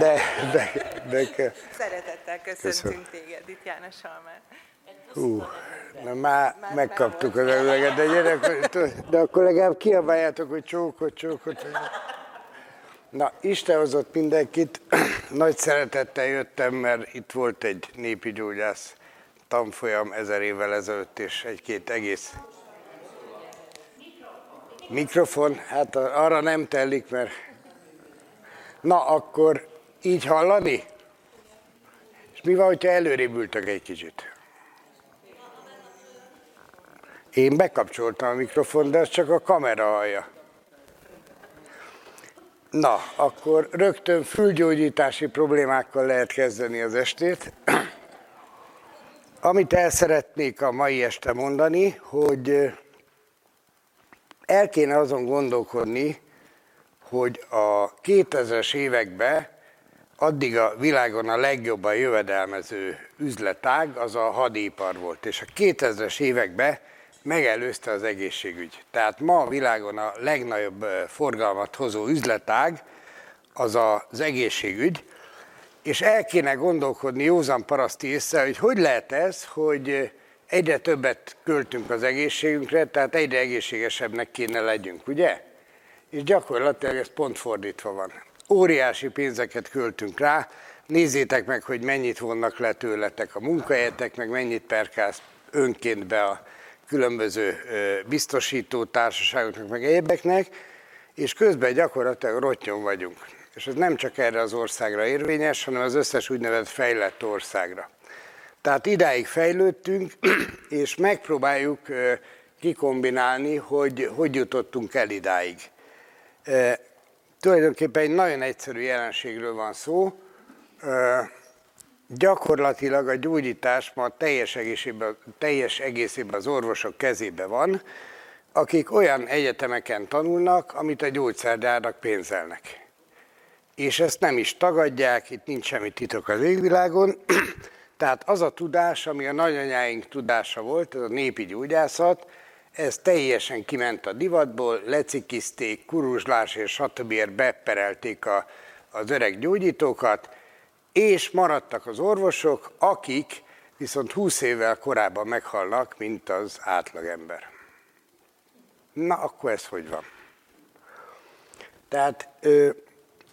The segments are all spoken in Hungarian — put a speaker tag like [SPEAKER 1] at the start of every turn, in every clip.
[SPEAKER 1] Sziasztok! De, de, de,
[SPEAKER 2] Szeretettel köszöntünk téged itt János Almán.
[SPEAKER 1] Hú, na már megkaptuk az előleget, de gyerek, de akkor legalább kiabáljátok, hogy csókot, csókot. Na, Isten hozott mindenkit. Nagy szeretettel jöttem, mert itt volt egy népi gyógyász tanfolyam ezer évvel ezelőtt, és egy-két egész mikrofon. Hát arra nem telik, mert... Na, akkor így hallani? És mi van, hogyha előrébb ültök egy kicsit? Én bekapcsoltam a mikrofon, de ez csak a kamera hallja. Na, akkor rögtön fülgyógyítási problémákkal lehet kezdeni az estét. Amit el szeretnék a mai este mondani, hogy el kéne azon gondolkodni, hogy a 2000-es években addig a világon a legjobban jövedelmező üzletág az a hadipar volt, és a 2000-es években megelőzte az egészségügy. Tehát ma a világon a legnagyobb forgalmat hozó üzletág az az egészségügy, és el kéne gondolkodni józan paraszti észre, hogy hogy lehet ez, hogy egyre többet költünk az egészségünkre, tehát egyre egészségesebbnek kéne legyünk, ugye? És gyakorlatilag ez pont fordítva van. Óriási pénzeket költünk rá, nézzétek meg, hogy mennyit vonnak le tőletek a munkahelyetek, meg mennyit perkálsz önként be a különböző biztosító társaságoknak, meg egyebeknek, és közben gyakorlatilag rottyon vagyunk. És ez nem csak erre az országra érvényes, hanem az összes úgynevezett fejlett országra. Tehát idáig fejlődtünk, és megpróbáljuk kikombinálni, hogy hogy jutottunk el idáig. Tulajdonképpen egy nagyon egyszerű jelenségről van szó. Gyakorlatilag a gyógyítás ma teljes egészében, teljes egészében az orvosok kezébe van, akik olyan egyetemeken tanulnak, amit a gyógyszergyárak pénzelnek. És ezt nem is tagadják, itt nincs semmi titok az égvilágon. Tehát az a tudás, ami a nagyanyáink tudása volt, ez a népi gyógyászat, ez teljesen kiment a divatból, lecikizték, kuruzslás és stb. beperelték a, az öreg gyógyítókat, és maradtak az orvosok, akik viszont 20 évvel korábban meghalnak, mint az átlagember. Na, akkor ez hogy van? Tehát ö,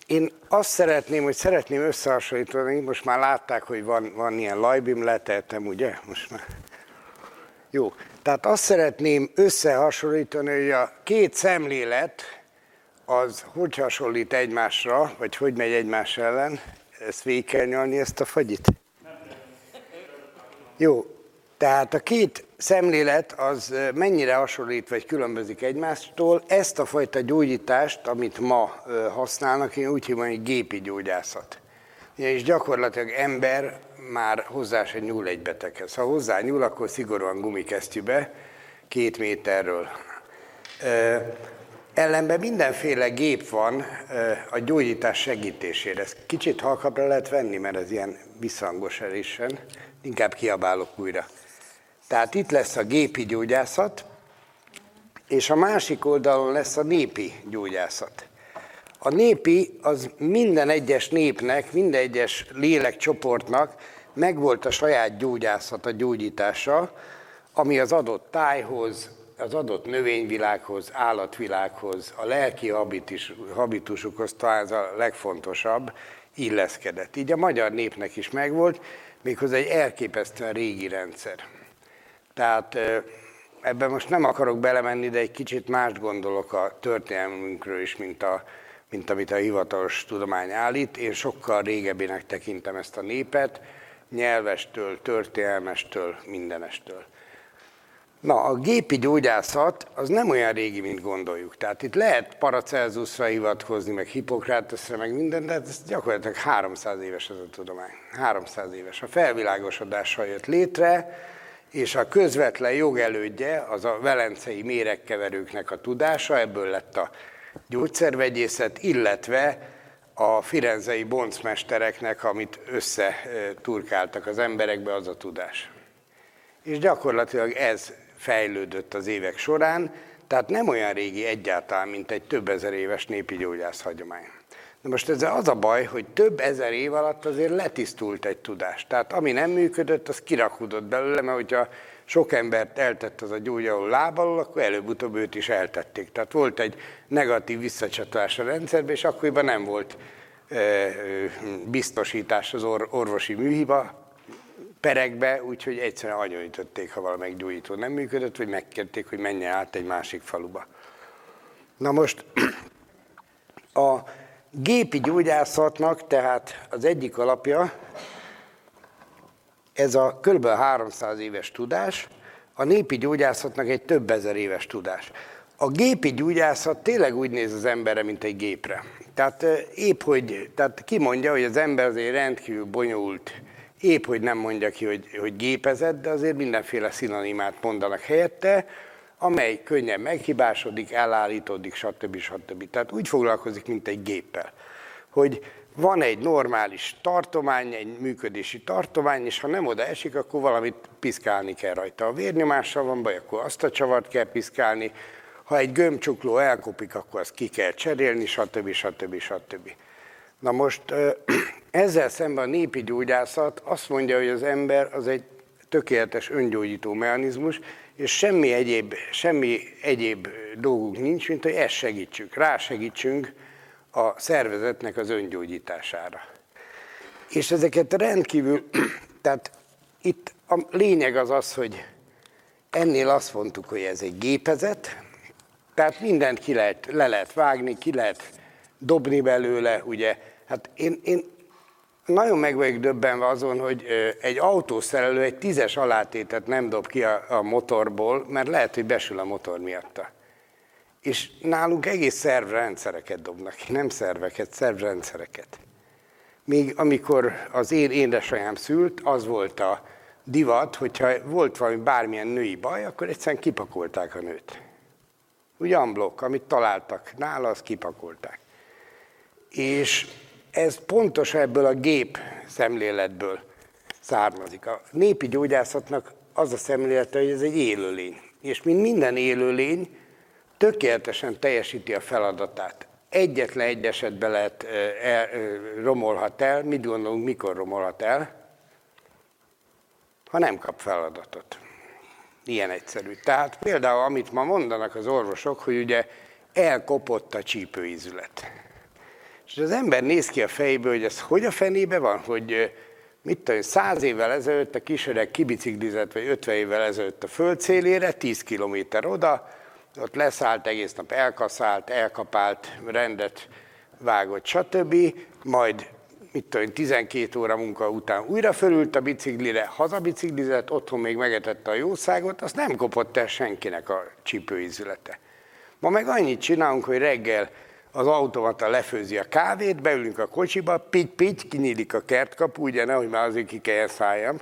[SPEAKER 1] én azt szeretném, hogy szeretném összehasonlítani, most már látták, hogy van, van ilyen lajbim, leteltem, ugye? Most már. Jó, tehát azt szeretném összehasonlítani, hogy a két szemlélet az hogy hasonlít egymásra, vagy hogy megy egymás ellen. Ezt végig kell nyalni, ezt a fagyit? Jó, tehát a két szemlélet az mennyire hasonlít vagy különbözik egymástól. Ezt a fajta gyógyítást, amit ma használnak, én úgy hívom, hogy gépi gyógyászat. És gyakorlatilag ember már hozzá se nyúl egy beteghez. Ha hozzá nyúl, akkor szigorúan gumikesztyűbe, két méterről. Ellenben mindenféle gép van a gyógyítás segítésére. Ezt kicsit halkabbra lehet venni, mert ez ilyen visszhangos elésen. Inkább kiabálok újra. Tehát itt lesz a gépi gyógyászat, és a másik oldalon lesz a népi gyógyászat. A népi az minden egyes népnek, minden egyes lélekcsoportnak megvolt a saját gyógyászata, gyógyítása, ami az adott tájhoz, az adott növényvilághoz, állatvilághoz, a lelki habitus, habitusukhoz talán ez a legfontosabb, illeszkedett. Így a magyar népnek is megvolt, méghozzá egy elképesztően régi rendszer. Tehát ebben most nem akarok belemenni, de egy kicsit mást gondolok a történelmünkről is, mint, a, mint amit a hivatalos tudomány állít. Én sokkal régebbinek tekintem ezt a népet, nyelvestől, történelmestől, mindenestől. Na, a gépi gyógyászat az nem olyan régi, mint gondoljuk. Tehát itt lehet Paracelsusra hivatkozni, meg Hippokrátoszra, meg minden, de ez gyakorlatilag 300 éves ez a tudomány. 300 éves. A felvilágosodással jött létre, és a közvetlen jogelődje az a velencei méregkeverőknek a tudása, ebből lett a gyógyszervegyészet, illetve a firenzei boncmestereknek, amit összeturkáltak az emberekbe, az a tudás. És gyakorlatilag ez fejlődött az évek során, Tehát nem olyan régi egyáltalán, mint egy több ezer éves népi gyógyász hagyomány. Na most ez az a baj, hogy több ezer év alatt azért letisztult egy tudás. Tehát ami nem működött, az kirakódott belőle, mert hogyha sok embert eltett az a gyógyaló lábalól, akkor előbb-utóbb őt is eltették. Tehát volt egy negatív visszacsatolás a rendszerben, és akkoriban nem volt biztosítás az orvosi műhiba perekbe, úgyhogy egyszerűen agyonütötték, ha valamelyik gyógyító nem működött, vagy megkérték, hogy menjen át egy másik faluba. Na most a gépi gyógyászatnak tehát az egyik alapja, ez a kb. 300 éves tudás, a népi gyógyászatnak egy több ezer éves tudás. A gépi gyógyászat tényleg úgy néz az emberre, mint egy gépre. Tehát épp hogy, tehát ki mondja, hogy az ember azért rendkívül bonyolult, épp hogy nem mondja ki, hogy, hogy gépezett, de azért mindenféle szinonimát mondanak helyette, amely könnyen meghibásodik, elállítódik, stb. stb. Tehát úgy foglalkozik, mint egy géppel, hogy van egy normális tartomány, egy működési tartomány, és ha nem oda esik, akkor valamit piszkálni kell rajta. A vérnyomással van baj, akkor azt a csavart kell piszkálni, ha egy gömbcsukló elkopik, akkor azt ki kell cserélni, stb. stb. stb. Na most ezzel szemben a népi gyógyászat azt mondja, hogy az ember az egy tökéletes öngyógyító mechanizmus, és semmi egyéb, semmi egyéb dolgunk nincs, mint hogy ezt segítsük, rásegítsünk a szervezetnek az öngyógyítására. És ezeket rendkívül, tehát itt a lényeg az az, hogy ennél azt mondtuk, hogy ez egy gépezet, tehát mindent ki lehet, le lehet vágni, ki lehet dobni belőle, ugye. Hát én, én nagyon meg vagyok döbbenve azon, hogy egy autószerelő egy tízes alátétet nem dob ki a, a motorból, mert lehet, hogy besül a motor miatta. És nálunk egész szervrendszereket dobnak ki, nem szerveket, szervrendszereket. Még amikor az én édesanyám szült, az volt a divat, hogyha volt valami bármilyen női baj, akkor egyszerűen kipakolták a nőt. Úgy amblok, amit találtak nála, azt kipakolták. És ez pontos ebből a gép szemléletből származik. A népi gyógyászatnak az a szemlélete, hogy ez egy élőlény. És mint minden élőlény, tökéletesen teljesíti a feladatát. Egyetlen egy esetben lehet, el, romolhat el. Mit gondolunk, mikor romolhat el? Ha nem kap feladatot. Ilyen egyszerű. Tehát például, amit ma mondanak az orvosok, hogy ugye elkopott a csípőízület. És az ember néz ki a fejéből, hogy ez hogy a fenébe van, hogy mit tudom, száz évvel ezelőtt a kisöreg kibiciklizett, vagy 50 évvel ezelőtt a föld szélére, 10 kilométer oda, ott leszállt, egész nap elkaszált, elkapált, rendet vágott, stb. Majd mit tudom, 12 óra munka után újra fölült a biciklire, hazabiciklizett, otthon még megetette a jószágot, azt nem kopott el senkinek a csípőízülete. Ma meg annyit csinálunk, hogy reggel az automata lefőzi a kávét, beülünk a kocsiba, pitty-pitty, kinyílik a kertkapu, ugye, nehogy már azért ki kell szálljam,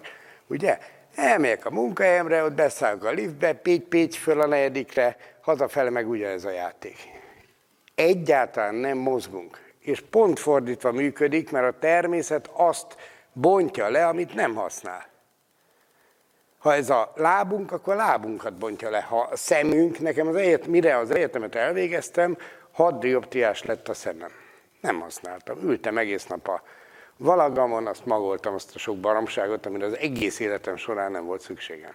[SPEAKER 1] ugye? Elmegyek a munkahelyemre, ott beszállok a liftbe, pitty-pitty, föl a negyedikre, hazafele meg ugyanez a játék. Egyáltalán nem mozgunk. És pont fordítva működik, mert a természet azt bontja le, amit nem használ. Ha ez a lábunk, akkor a lábunkat bontja le. Ha a szemünk, nekem az egyet, mire az egyetemet elvégeztem, hat dioptriás lett a szemem. Nem használtam. Ültem egész nap a valagamon, azt magoltam azt a sok baromságot, amire az egész életem során nem volt szükségem.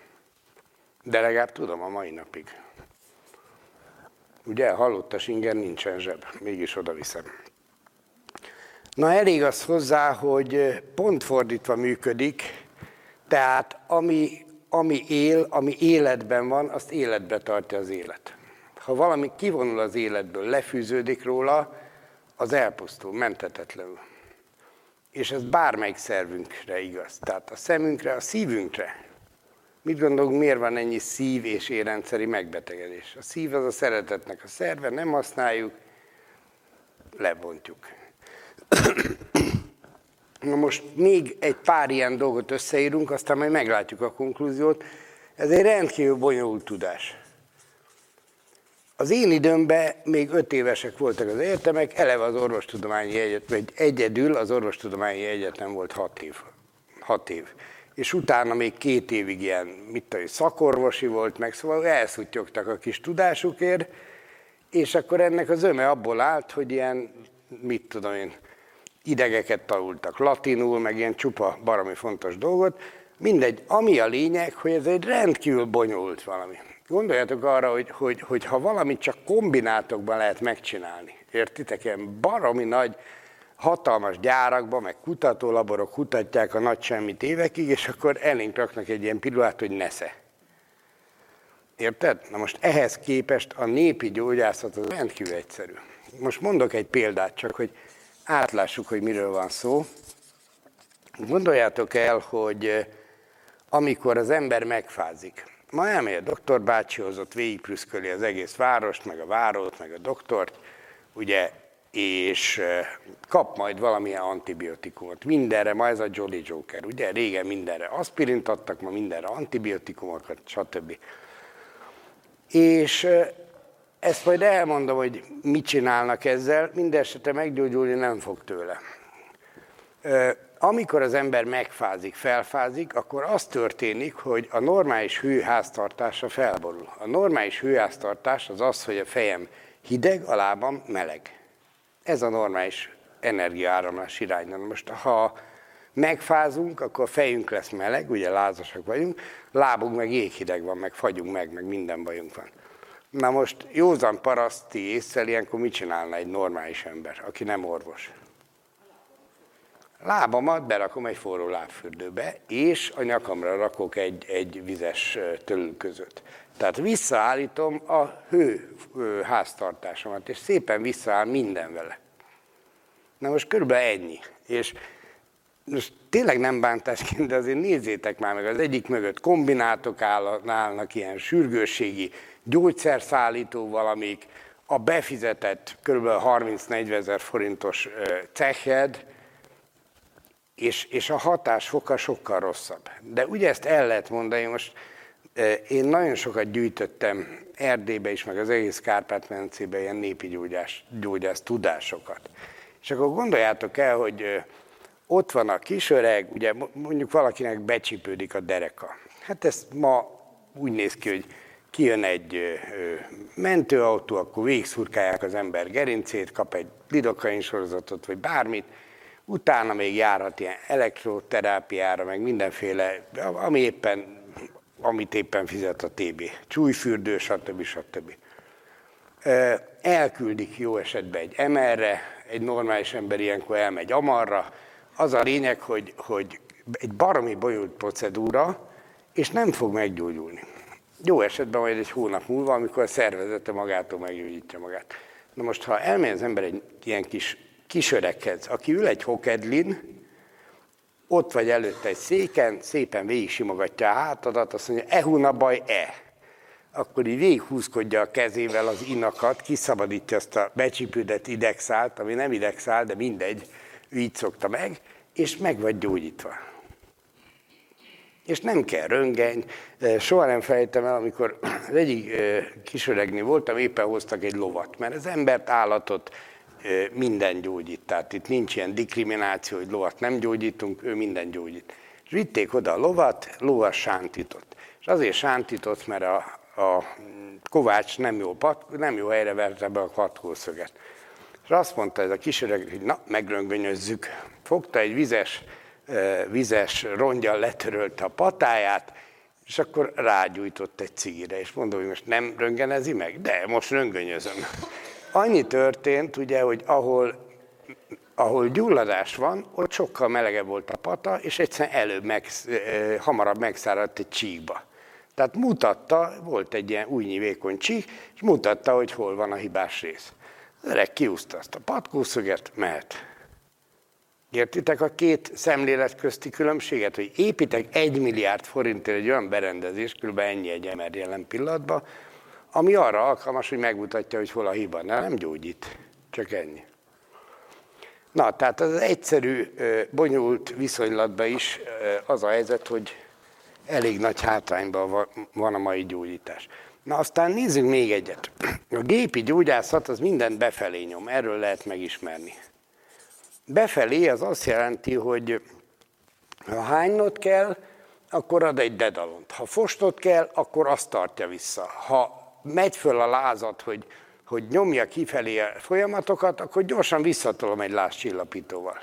[SPEAKER 1] De legalább tudom a mai napig. Ugye, halottas inger nincsen zseb, mégis oda viszem. Na elég az hozzá, hogy pont fordítva működik, tehát ami, ami él, ami életben van, azt életbe tartja az élet. Ha valami kivonul az életből, lefűződik róla, az elpusztul, mentetetlenül. És ez bármelyik szervünkre igaz. Tehát a szemünkre, a szívünkre. Mit gondolunk, miért van ennyi szív- és érrendszeri megbetegedés? A szív az a szeretetnek a szerve, nem használjuk, lebontjuk. Na most még egy pár ilyen dolgot összeírunk, aztán majd meglátjuk a konklúziót. Ez egy rendkívül bonyolult tudás. Az én időmben még öt évesek voltak az egyetemek, eleve az orvostudományi egyetem, vagy egyedül az orvostudományi egyetem volt hat év. Hat év. És utána még két évig ilyen, mit tudom, szakorvosi volt, meg szóval elszuttyogtak a kis tudásukért, és akkor ennek az öme abból állt, hogy ilyen, mit tudom én, idegeket tanultak latinul, meg ilyen csupa baromi fontos dolgot. Mindegy, ami a lényeg, hogy ez egy rendkívül bonyolult valami. Gondoljatok arra, hogy, hogy, hogy ha valamit csak kombinátokban lehet megcsinálni, értitek, ilyen baromi nagy, hatalmas gyárakban, meg kutatólaborok kutatják a nagy semmit évekig, és akkor elénk raknak egy ilyen pilulát, hogy nesze. Érted? Na most ehhez képest a népi gyógyászat az rendkívül egyszerű. Most mondok egy példát csak, hogy átlássuk, hogy miről van szó. Gondoljátok el, hogy eh, amikor az ember megfázik, ma elmegy a doktor bácsihoz, ott végigprüszköli az egész várost, meg a várót, meg a doktort, ugye, és eh, kap majd valamilyen antibiotikumot. Mindenre, ma ez a Jolly Joker, ugye? Régen mindenre aspirint adtak, ma mindenre antibiotikumokat, stb. És eh, ezt majd elmondom, hogy mit csinálnak ezzel, mindesetre meggyógyulni nem fog tőle. Amikor az ember megfázik, felfázik, akkor az történik, hogy a normális hőháztartása felborul. A normális hőháztartás az az, hogy a fejem hideg, a lábam meleg. Ez a normális energiaáramlás irányna. Most ha megfázunk, akkor a fejünk lesz meleg, ugye lázasak vagyunk, lábunk meg jéghideg van, meg fagyunk meg, meg minden bajunk van. Na most józan paraszti észre ilyenkor mit csinálna egy normális ember, aki nem orvos? Lábamat berakom egy forró lábfürdőbe, és a nyakamra rakok egy, egy vizes tölül között. Tehát visszaállítom a hő háztartásomat, és szépen visszaáll minden vele. Na most körülbelül ennyi. És most tényleg nem bántásként, de azért nézzétek már meg, az egyik mögött kombinátok állnak, ilyen sürgősségi gyógyszerszállító valamik, a befizetett kb. 30-40 ezer forintos ceched, és, és a hatásfoka sokkal rosszabb. De ugye ezt el lehet mondani, most én nagyon sokat gyűjtöttem Erdélybe is, meg az egész Kárpát-mencébe ilyen népi gyógyász, gyógyász tudásokat. És akkor gondoljátok el, hogy ott van a kisöreg, ugye mondjuk valakinek becsípődik a dereka. Hát ezt ma úgy néz ki, hogy kijön egy mentőautó, akkor végigszurkálják az ember gerincét, kap egy lidokain sorozatot, vagy bármit, utána még járhat ilyen elektroterápiára, meg mindenféle, ami éppen, amit éppen fizet a TB, csúlyfürdő, stb. stb. Elküldik jó esetben egy MR-re, egy normális ember ilyenkor elmegy amarra. Az a lényeg, hogy, hogy egy baromi bonyolult procedúra, és nem fog meggyógyulni. Jó esetben majd egy hónap múlva, amikor a szervezete magától meggyógyítja magát. Na most, ha elmegy az ember egy ilyen kis kisöreghez, aki ül egy hokedlin, ott vagy előtte egy széken, szépen végig simogatja a hátadat, azt mondja, ehuna baj-e? Akkor így végighúzkodja a kezével az inakat, kiszabadítja azt a becsipődett idegszált, ami nem idegszál, de mindegy, ő így szokta meg, és meg vagy gyógyítva és nem kell röngeny. Soha nem fejtem el, amikor az egyik kisöregnél voltam, éppen hoztak egy lovat, mert az embert, állatot minden gyógyít. Tehát itt nincs ilyen dikrimináció, hogy lovat nem gyógyítunk, ő minden gyógyít. És vitték oda a lovat, lovat sántított. És azért sántított, mert a, a Kovács nem jó, pat, nem jó helyre verte be a patkószöget. És azt mondta ez a kisöreg, hogy na, megröngönyözzük. Fogta egy vizes vizes rongyal letörölte a patáját, és akkor rágyújtott egy cigire, és mondom, hogy most nem röngenezi meg? De, most röngönyözöm. Annyi történt, ugye, hogy ahol, ahol gyulladás van, ott sokkal melegebb volt a pata, és egyszerűen előbb meg, hamarabb megszáradt egy csíkba. Tehát mutatta, volt egy ilyen újnyi vékony csík, és mutatta, hogy hol van a hibás rész. Az öreg kiúzta azt a patkószöget, mehet. Értitek a két szemlélet közti különbséget, hogy építek egy milliárd forintért egy olyan berendezést, kb. ennyi egy ember jelen pillanatban, ami arra alkalmas, hogy megmutatja, hogy hol a hiba. De nem gyógyít, csak ennyi. Na, tehát az egyszerű, bonyolult viszonylatban is az a helyzet, hogy elég nagy hátrányban van a mai gyógyítás. Na aztán nézzük még egyet. A gépi gyógyászat az mindent befelé nyom, erről lehet megismerni. Befelé az azt jelenti, hogy ha hánynod kell, akkor ad egy dedalont. Ha fostot kell, akkor azt tartja vissza. Ha megy föl a lázat, hogy, hogy nyomja kifelé a folyamatokat, akkor gyorsan visszatolom egy lázcsillapítóval.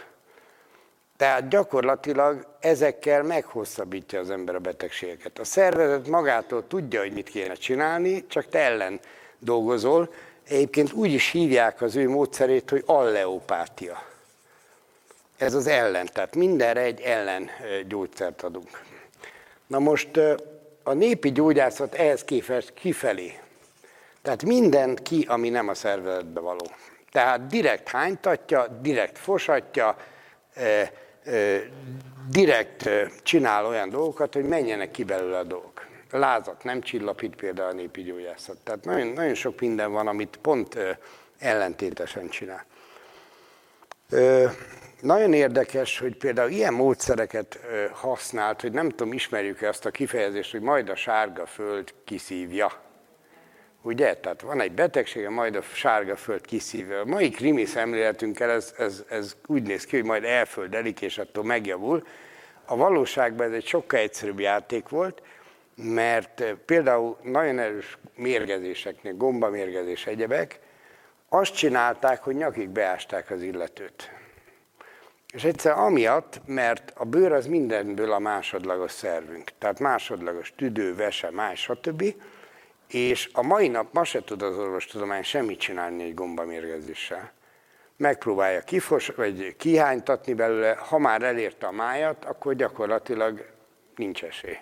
[SPEAKER 1] Tehát gyakorlatilag ezekkel meghosszabbítja az ember a betegségeket. A szervezet magától tudja, hogy mit kéne csinálni, csak te ellen dolgozol. Egyébként úgy is hívják az ő módszerét, hogy alleopátia. Ez az ellen, tehát mindenre egy ellen gyógyszert adunk. Na most a népi gyógyászat ehhez képest kifelé. Tehát minden ki, ami nem a szervezetbe való. Tehát direkt hánytatja, direkt fosatja, direkt csinál olyan dolgokat, hogy menjenek ki belőle a dolgok. Lázat nem csillapít például a népi gyógyászat. Tehát nagyon, nagyon sok minden van, amit pont ellentétesen csinál. Nagyon érdekes, hogy például ilyen módszereket használt, hogy nem tudom, ismerjük-e azt a kifejezést, hogy majd a sárga föld kiszívja. Ugye? Tehát van egy betegsége, majd a sárga föld kiszívja. A mai krimi szemléletünkkel ez, ez, ez úgy néz ki, hogy majd elföldelik, és attól megjavul. A valóságban ez egy sokkal egyszerűbb játék volt, mert például nagyon erős mérgezéseknél, gombamérgezés egyebek, azt csinálták, hogy nyakig beásták az illetőt. És egyszer amiatt, mert a bőr az mindenből a másodlagos szervünk. Tehát másodlagos tüdő, vese, más, stb. És a mai nap ma se tud az orvostudomány semmit csinálni egy gombamérgezéssel. Megpróbálja kifos, vagy kihánytatni belőle, ha már elérte a májat, akkor gyakorlatilag nincs esély.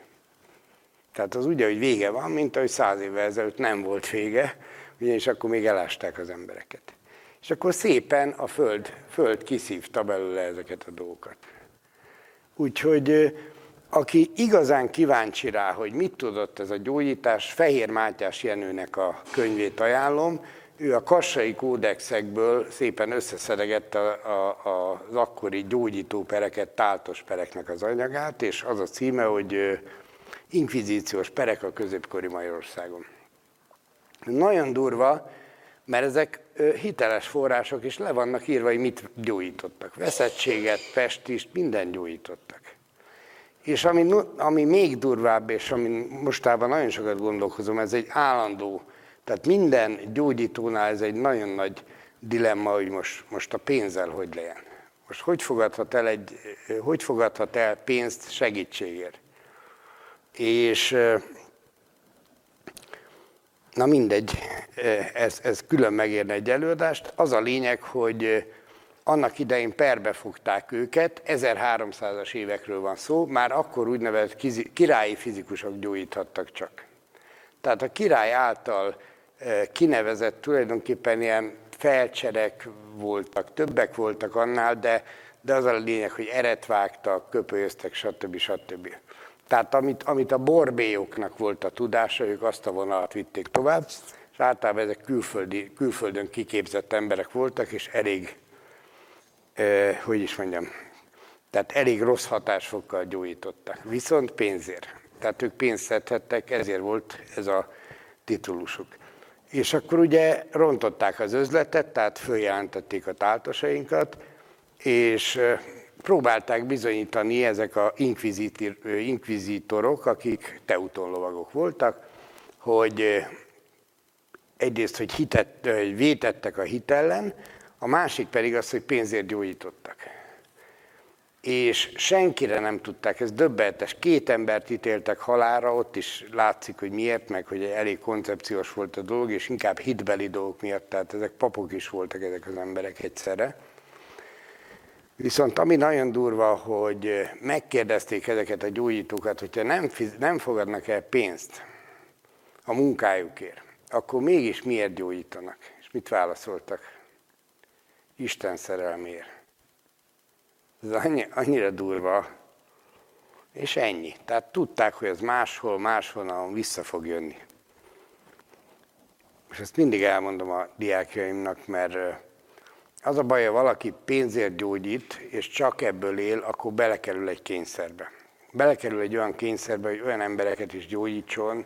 [SPEAKER 1] Tehát az úgy, hogy vége van, mint ahogy száz évvel ezelőtt nem volt vége, ugyanis akkor még elásták az embereket. És akkor szépen a föld, föld kiszívta belőle ezeket a dolgokat. Úgyhogy aki igazán kíváncsi rá, hogy mit tudott ez a gyógyítás, Fehér Mátyás Jenőnek a könyvét ajánlom, ő a kassai kódexekből szépen összeszedegette a, a, az akkori gyógyító pereket, táltos pereknek az anyagát, és az a címe, hogy Inkvizíciós perek a középkori Magyarországon. Nagyon durva, mert ezek hiteles források, és le vannak írva, hogy mit gyógyítottak. Veszettséget, pestist, minden gyógyítottak. És ami, ami még durvább, és ami mostában nagyon sokat gondolkozom, ez egy állandó, tehát minden gyógyítónál ez egy nagyon nagy dilemma, hogy most, most a pénzzel hogy legyen. Most hogy fogadhat el, egy, hogy fogadhat el pénzt segítségért? És na mindegy, ez, ez külön megérne egy előadást. Az a lényeg, hogy annak idején perbe fogták őket, 1300-as évekről van szó, már akkor úgynevezett királyi fizikusok gyógyíthattak csak. Tehát a király által e, kinevezett tulajdonképpen ilyen felcserek voltak, többek voltak annál, de, de az a lényeg, hogy eret vágtak, köpölyöztek, stb. stb. Tehát amit, amit a borbélyoknak volt a tudása, ők azt a vonalat vitték tovább, és általában ezek külföldi, külföldön kiképzett emberek voltak, és elég hogy is mondjam, tehát elég rossz hatásfokkal gyógyítottak, viszont pénzért. Tehát ők pénzt szedhettek, ezért volt ez a titulusuk. És akkor ugye rontották az özletet, tehát följelentették a táltosainkat, és próbálták bizonyítani ezek a inkvizítorok, akik teutonlovagok voltak, hogy egyrészt, hogy, hitet, hogy vétettek a hitellen, a másik pedig az, hogy pénzért gyógyítottak. És senkire nem tudták, ez döbbenetes. Két embert ítéltek halára, ott is látszik, hogy miért, meg hogy elég koncepciós volt a dolog, és inkább hitbeli dolgok miatt, tehát ezek papok is voltak ezek az emberek egyszerre. Viszont ami nagyon durva, hogy megkérdezték ezeket a gyógyítókat, hogyha nem, nem fogadnak el pénzt a munkájukért, akkor mégis miért gyógyítanak? És mit válaszoltak? Isten szerelméért. Ez annyi, annyira durva, és ennyi. Tehát tudták, hogy ez máshol, máshol vissza fog jönni. És ezt mindig elmondom a diákjaimnak, mert az a baj, ha valaki pénzért gyógyít, és csak ebből él, akkor belekerül egy kényszerbe. Belekerül egy olyan kényszerbe, hogy olyan embereket is gyógyítson,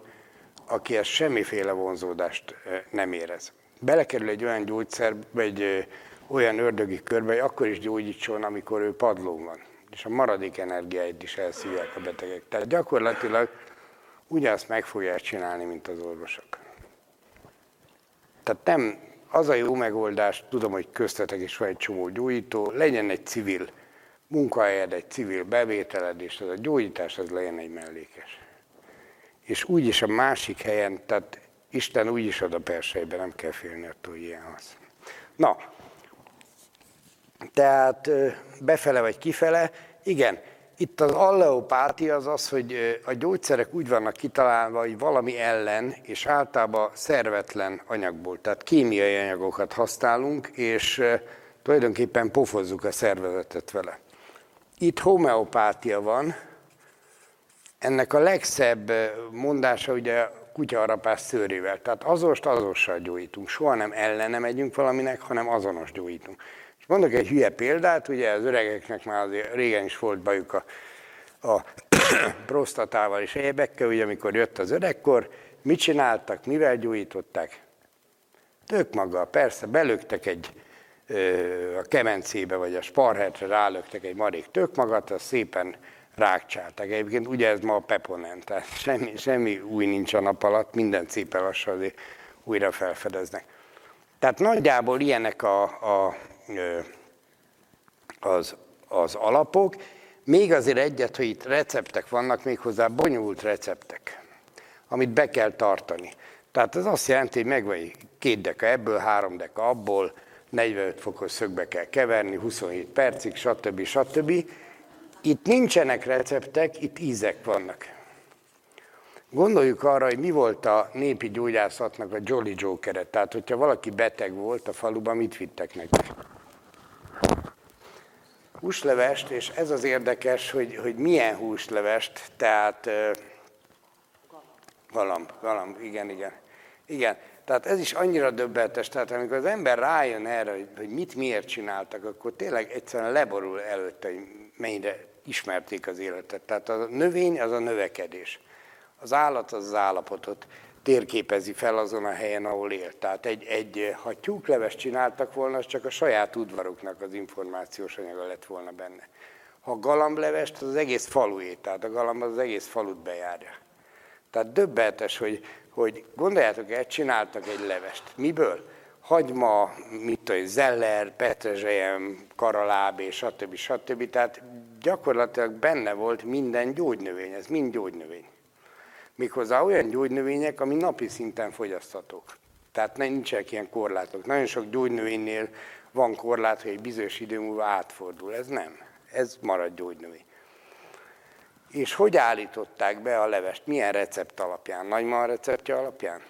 [SPEAKER 1] aki ezt semmiféle vonzódást nem érez. Belekerül egy olyan gyógyszerbe, egy olyan ördögi körbe, hogy akkor is gyógyítson, amikor ő padlón van. és a maradék energiáit is elszívják a betegek. Tehát gyakorlatilag ugyanazt meg fogják csinálni, mint az orvosok. Tehát nem az a jó megoldás, tudom, hogy köztetek is van egy csomó gyógyító, legyen egy civil munkahelyed, egy civil bevételed, és az a gyógyítás az legyen egy mellékes. És úgyis a másik helyen, tehát Isten úgyis ad a persejbe, nem kell félni attól, hogy ilyen az. Na, tehát befele vagy kifele, igen, itt az alleopátia az az, hogy a gyógyszerek úgy vannak kitalálva, hogy valami ellen, és általában szervetlen anyagból, tehát kémiai anyagokat használunk, és tulajdonképpen pofozzuk a szervezetet vele. Itt homeopátia van, ennek a legszebb mondása ugye kutyaharapás szőrével. Tehát azost azossal gyógyítunk. Soha nem ellene megyünk valaminek, hanem azonos gyógyítunk. Mondok egy hülye példát, ugye az öregeknek már azért régen is volt bajuk a, a prostatával és egyebekkel, ugye amikor jött az öregkor, mit csináltak, mivel gyógyították? Tök maga, persze, belöktek egy a kemencébe vagy a sparhetre rálöktek egy marék tök magat, az szépen rákcsáltak. Egyébként ugye ez ma a peponent, tehát semmi, semmi új nincs a nap alatt, minden szépen lassan azért újra felfedeznek. Tehát nagyjából ilyenek a, a, az, az alapok, még azért egyet, hogy itt receptek vannak, méghozzá bonyolult receptek, amit be kell tartani. Tehát ez azt jelenti, hogy megvan két deka ebből, három deka abból, 45 fokos szögbe kell keverni, 27 percig, stb. stb. Itt nincsenek receptek, itt ízek vannak. Gondoljuk arra, hogy mi volt a népi gyógyászatnak a Jolly Joker-e. Tehát, hogyha valaki beteg volt a faluban, mit vittek neki? Húslevest, és ez az érdekes, hogy, hogy milyen húslevest, tehát galamb, galamb, igen, igen. Igen, tehát ez is annyira döbbenetes, tehát amikor az ember rájön erre, hogy, hogy mit miért csináltak, akkor tényleg egyszerűen leborul előtte, hogy mennyire ismerték az életet. Tehát a növény az a növekedés. Az állat az az állapotot térképezi fel azon a helyen, ahol él. Tehát egy, egy, ha tyúkleves csináltak volna, az csak a saját udvaruknak az információs anyaga lett volna benne. Ha galamblevest, az, az egész falué, tehát a galamb az, az egész falut bejárja. Tehát döbbenetes, hogy, hogy gondoljátok el, csináltak egy levest. Miből? Hagyma, mit tudom, zeller, petrezselyem, és stb. stb. Tehát gyakorlatilag benne volt minden gyógynövény, ez mind gyógynövény. Méghozzá olyan gyógynövények, ami napi szinten fogyaszthatók. Tehát nincsenek ilyen korlátok. Nagyon sok gyógynövénynél van korlát, hogy egy bizonyos idő múlva átfordul. Ez nem. Ez marad gyógynövény. És hogy állították be a levest? Milyen recept alapján? Nagyma receptje alapján?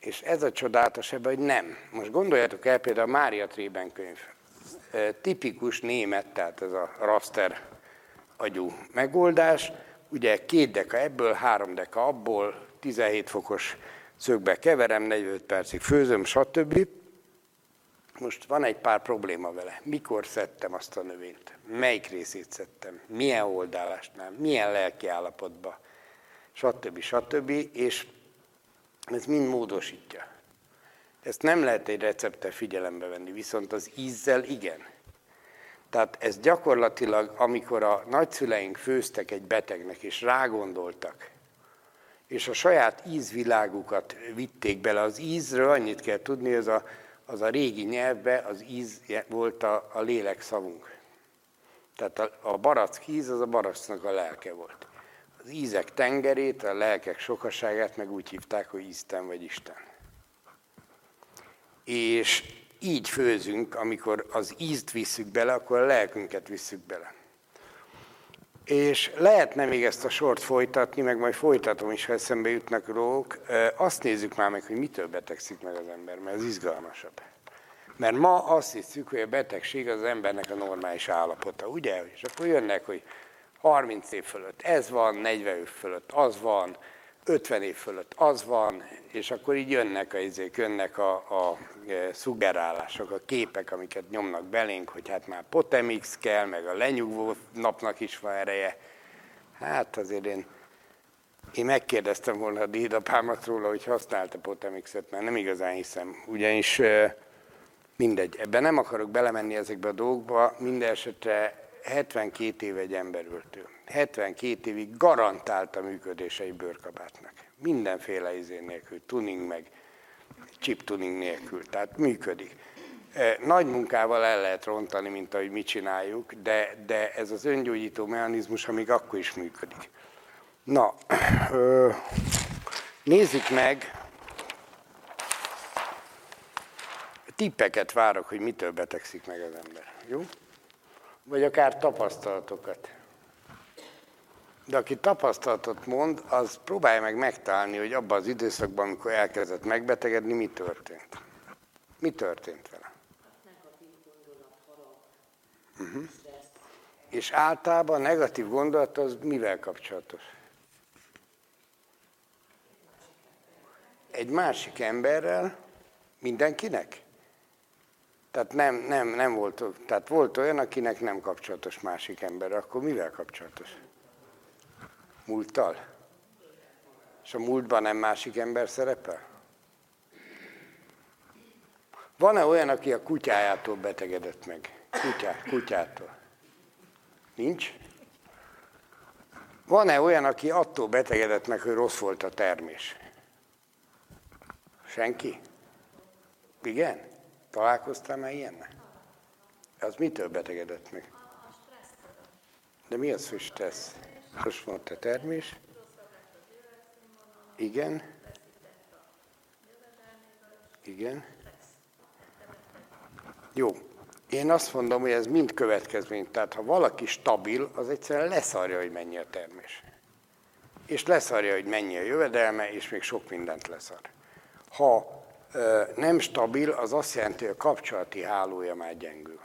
[SPEAKER 1] És ez a csodálatos ebben, hogy nem. Most gondoljátok el például a Mária Trében könyv. Tipikus német, tehát ez a raster agyú megoldás. Ugye két deka ebből, három deka abból, 17 fokos szögbe keverem, 45 percig főzöm, stb. Most van egy pár probléma vele. Mikor szedtem azt a növényt? Melyik részét szedtem? Milyen oldalásnál? Milyen lelki állapotban? Stb. stb. És ez mind módosítja. Ezt nem lehet egy recepte figyelembe venni, viszont az ízzel igen. Tehát ez gyakorlatilag, amikor a nagyszüleink főztek egy betegnek, és rágondoltak, és a saját ízvilágukat vitték bele, az ízről annyit kell tudni, ez a az a régi nyelvben az íz volt a, a lélek szavunk. Tehát a, a barack íz az a baracknak a lelke volt. Az ízek tengerét, a lelkek sokaságát meg úgy hívták, hogy Isten vagy Isten. És így főzünk, amikor az ízt visszük bele, akkor a lelkünket visszük bele. És lehetne még ezt a sort folytatni, meg majd folytatom is, ha eszembe jutnak rók. Azt nézzük már meg, hogy mitől betegszik meg az ember, mert ez izgalmasabb. Mert ma azt hiszük, hogy a betegség az embernek a normális állapota, ugye? És akkor jönnek, hogy 30 év fölött ez van, 40 év fölött az van, 50 év fölött az van, és akkor így jönnek a, izék, jönnek a, a e, szuggerálások, a képek, amiket nyomnak belénk, hogy hát már Potemix kell, meg a lenyugvó napnak is van ereje. Hát azért én, én megkérdeztem volna a dédapámat róla, hogy használta Potemixet, mert nem igazán hiszem. Ugyanis e, Mindegy, ebben nem akarok belemenni ezekbe a dolgokba, minden esetre 72 év egy emberültő. 72 évig garantált a működése bőrkabátnak. Mindenféle izé nélkül, tuning meg, chip tuning nélkül, tehát működik. E, nagy munkával el lehet rontani, mint ahogy mi csináljuk, de, de ez az öngyógyító mechanizmus, amíg akkor is működik. Na, ö, nézzük meg, tippeket várok, hogy mitől betegszik meg az ember. Jó? Vagy akár tapasztalatokat. De aki tapasztalatot mond, az próbálja meg megtalálni, hogy abban az időszakban, amikor elkezdett megbetegedni, mi történt. Mi történt vele? Uh-huh. És általában a negatív gondolat az mivel kapcsolatos? Egy másik emberrel, mindenkinek? Tehát nem, nem, nem volt, tehát volt olyan, akinek nem kapcsolatos másik ember, akkor mivel kapcsolatos? Múlttal? És a múltban nem másik ember szerepel? Van-e olyan, aki a kutyájától betegedett meg? Kutyá, kutyától. Nincs? Van-e olyan, aki attól betegedett meg, hogy rossz volt a termés? Senki? Igen? Találkoztál már ilyennel? Az mitől betegedett meg? De mi az, hogy stressz? Most volt a termés? Igen? Igen? Jó. Én azt mondom, hogy ez mind következmény. Tehát ha valaki stabil, az egyszerűen leszarja, hogy mennyi a termés. És leszarja, hogy mennyi a jövedelme, és még sok mindent leszar. Ha nem stabil, az azt jelenti, hogy a kapcsolati hálója már gyengül.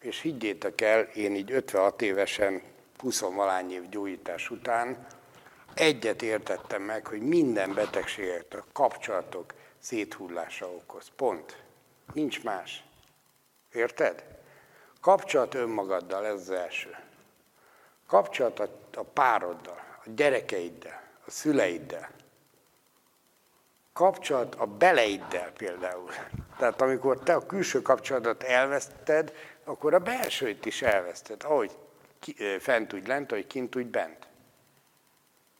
[SPEAKER 1] És higgyétek el, én így 56 évesen, 20 valány év gyógyítás után egyet értettem meg, hogy minden betegséget a kapcsolatok széthullása okoz. Pont. Nincs más. Érted? Kapcsolat önmagaddal, ez az első. Kapcsolat a, a pároddal, a gyerekeiddel, a szüleiddel, kapcsolat a beleiddel például. Tehát amikor te a külső kapcsolatot elveszted, akkor a belsőt is elveszted, ahogy ki, fent úgy lent, ahogy kint úgy bent.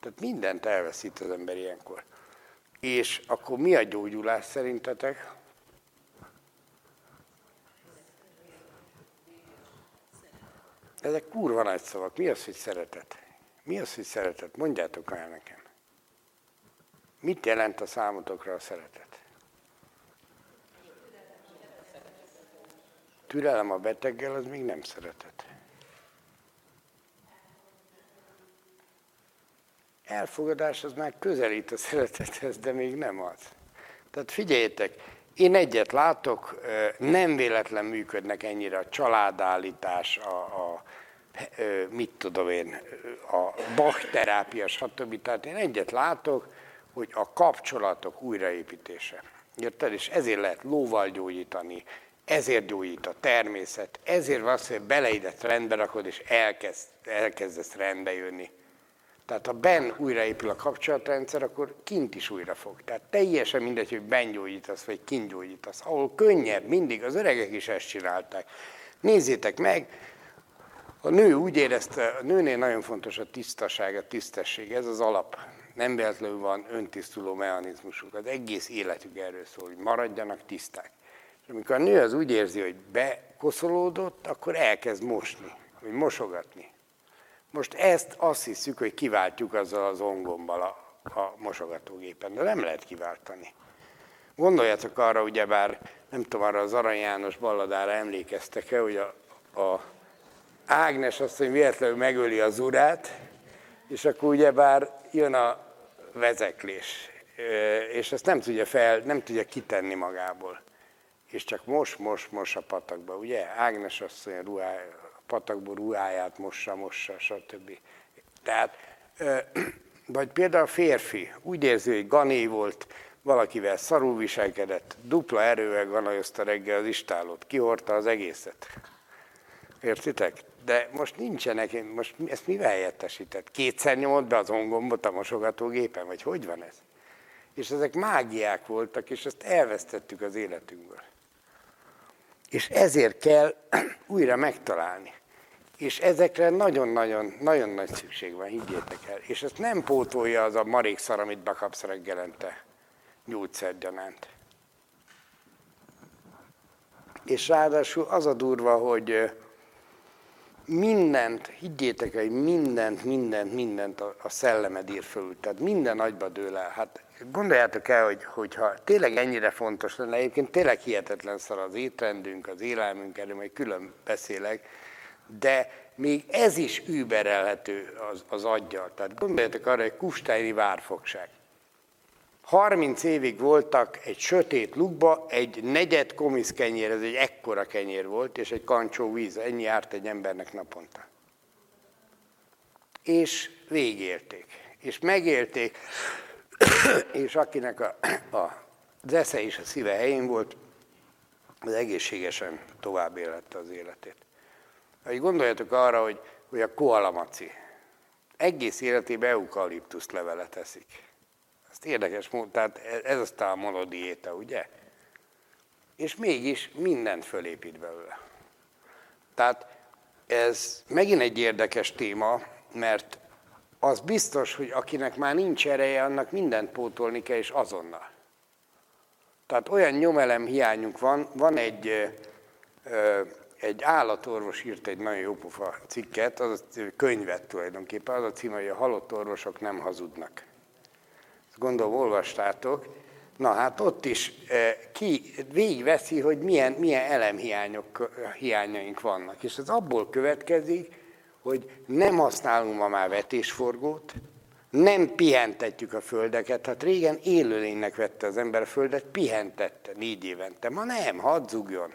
[SPEAKER 1] Tehát mindent elveszít az ember ilyenkor. És akkor mi a gyógyulás szerintetek? Ezek kurva nagy szavak. Mi az, hogy szeretet? Mi az, hogy szeretet? Mondjátok el nekem. Mit jelent a számotokra a szeretet? Türelem a beteggel, az még nem szeretet. Elfogadás az már közelít a szeretethez, de még nem az. Tehát figyeljetek, én egyet látok, nem véletlen működnek ennyire a családállítás, a, a mit tudom én, a Bach terápia, stb. Tehát én egyet látok, hogy a kapcsolatok újraépítése. Érted? És ezért lehet lóval gyógyítani, ezért gyógyít a természet, ezért van az, hogy beleidet rendbe rakod, és elkezd, elkezdesz rendbe jönni. Tehát ha ben újraépül a kapcsolatrendszer, akkor kint is újra fog. Tehát teljesen mindegy, hogy ben gyógyítasz, vagy kint gyógyítasz. Ahol könnyebb, mindig, az öregek is ezt csinálták. Nézzétek meg, a nő úgy érezte, a nőnél nagyon fontos a tisztaság, a tisztesség, ez az alap nem véletlenül van öntisztuló mechanizmusuk. Az egész életük erről szól, hogy maradjanak tiszták. És amikor a nő az úgy érzi, hogy bekoszolódott, akkor elkezd mosni, vagy mosogatni. Most ezt azt hiszük, hogy kiváltjuk azzal az ongommal a, a mosogatógépen, de nem lehet kiváltani. Gondoljatok arra, ugyebár, nem tudom, arra az Arany János balladára emlékeztek-e, hogy a, a Ágnes azt, hogy véletlenül megöli az urát, és akkor ugyebár jön a vezeklés, és ezt nem tudja fel, nem tudja kitenni magából. És csak most, most, most a patakba, ugye? Ágnes asszony a, ruhája, a patakból ruháját mossa, mossa, stb. Tehát, vagy például a férfi úgy érzi, hogy gané volt, valakivel szarul viselkedett, dupla erővel ganajozta reggel az istálót, kihordta az egészet. Értitek? De most nincsenek, most ezt mivel helyettesített? Kétszer nyomott be az ongombot a mosogatógépen, vagy hogy van ez? És ezek mágiák voltak, és ezt elvesztettük az életünkből. És ezért kell újra megtalálni. És ezekre nagyon-nagyon nagyon nagy szükség van, higgyétek el. És ezt nem pótolja az a marékszar, amit bekapsz reggelente gyógyszergyanánt. És ráadásul az a durva, hogy mindent, higgyétek el, mindent, mindent, mindent a, a szellemed ír föl, tehát minden agyba dől el. Hát gondoljátok el, hogy, hogyha tényleg ennyire fontos lenne, egyébként tényleg hihetetlen szar az étrendünk, az élelmünk, erről majd külön beszélek, de még ez is überelhető az, az aggyal. Tehát gondoljatok arra, hogy Kusteini várfogság. 30 évig voltak egy sötét lukba, egy negyed komisz kenyér, ez egy ekkora kenyér volt, és egy kancsó víz, ennyi járt egy embernek naponta. És végélték, és megélték, és akinek a, a, az esze és a szíve helyén volt, az egészségesen tovább élette az életét. Hogy gondoljatok arra, hogy, hogy a koalamaci egész életében eukaliptuszt levelet eszik. Ezt érdekes módon, tehát ez aztán a monodiéta, ugye? És mégis mindent fölépít belőle. Tehát ez megint egy érdekes téma, mert az biztos, hogy akinek már nincs ereje, annak mindent pótolni kell, és azonnal. Tehát olyan nyomelem hiányunk van, van egy, egy állatorvos írt egy nagyon jó pofa cikket, az a könyvet tulajdonképpen, az a cím, hogy a halott orvosok nem hazudnak gondolom olvastátok, na hát ott is eh, ki végigveszi, hogy milyen, milyen elemhiányok, hiányaink vannak. És ez abból következik, hogy nem használunk ma már vetésforgót, nem pihentetjük a földeket. Hát régen élőlénynek vette az ember a földet, pihentette négy évente. Ma nem, hadd zugjon.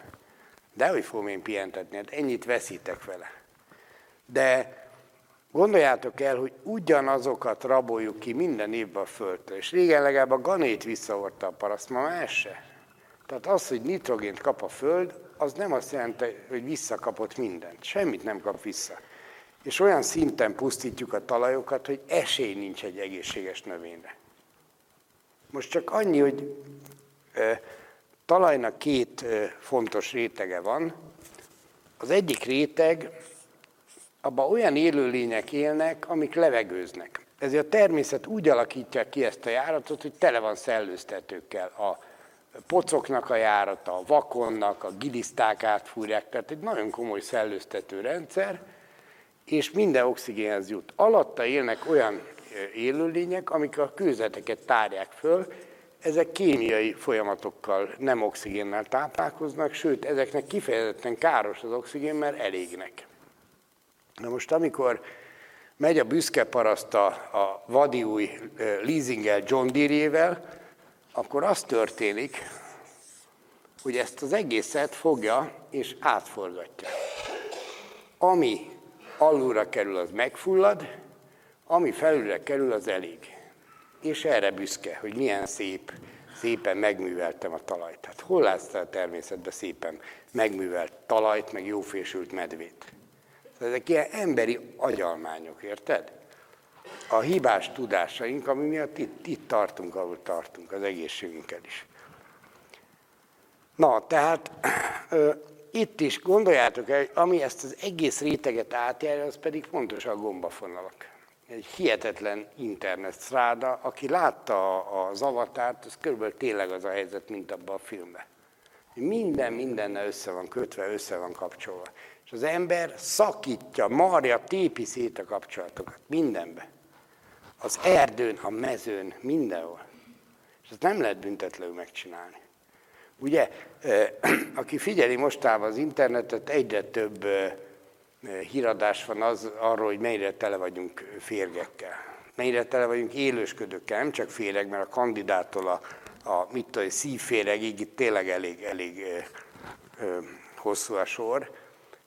[SPEAKER 1] De hogy fogom én pihentetni? Hát ennyit veszítek vele. De Gondoljátok el, hogy ugyanazokat raboljuk ki minden évben a földtől. És régen legalább a ganét visszahordta a paraszt, ma már se. Tehát az, hogy nitrogént kap a föld, az nem azt jelenti, hogy visszakapott mindent. Semmit nem kap vissza. És olyan szinten pusztítjuk a talajokat, hogy esély nincs egy egészséges növényre. Most csak annyi, hogy e, talajnak két e, fontos rétege van. Az egyik réteg abban olyan élőlények élnek, amik levegőznek. Ezért a természet úgy alakítja ki ezt a járatot, hogy tele van szellőztetőkkel. A pocoknak a járata, a vakonnak, a giliszták átfúrják, tehát egy nagyon komoly szellőztető rendszer, és minden oxigénhez jut. Alatta élnek olyan élőlények, amik a kőzeteket tárják föl, ezek kémiai folyamatokkal, nem oxigénnel táplálkoznak, sőt, ezeknek kifejezetten káros az oxigén, mert elégnek. Na most, amikor megy a büszke paraszt a, a vadi új leasingel John Deere-jével, akkor az történik, hogy ezt az egészet fogja és átforgatja. Ami alulra kerül, az megfullad, ami felülre kerül, az elég. És erre büszke, hogy milyen szép, szépen megműveltem a talajt. Tehát hol látsz a természetben szépen megművelt talajt, meg jófésült medvét? Ezek ilyen emberi agyalmányok, érted? A hibás tudásaink, ami miatt itt, itt tartunk, ahol tartunk, az egészségünkkel is. Na, tehát ö, itt is gondoljátok el, ami ezt az egész réteget átjárja, az pedig fontos a gombafonalak. Egy hihetetlen internet szráda, aki látta az avatárt, az körülbelül tényleg az a helyzet, mint abban a filmben. Minden mindennel össze van kötve, össze van kapcsolva. És az ember szakítja, marja, tépi szét a kapcsolatokat mindenbe. Az erdőn, a mezőn, mindenhol. És ezt nem lehet büntetlenül megcsinálni. Ugye, aki figyeli mostában az internetet, egyre több híradás van az arról, hogy mennyire tele vagyunk férgekkel. Mennyire tele vagyunk élősködőkkel, nem csak féreg, mert a kandidától a, a mit tudom, szívféregig itt tényleg elég, elég ö, ö, hosszú a sor.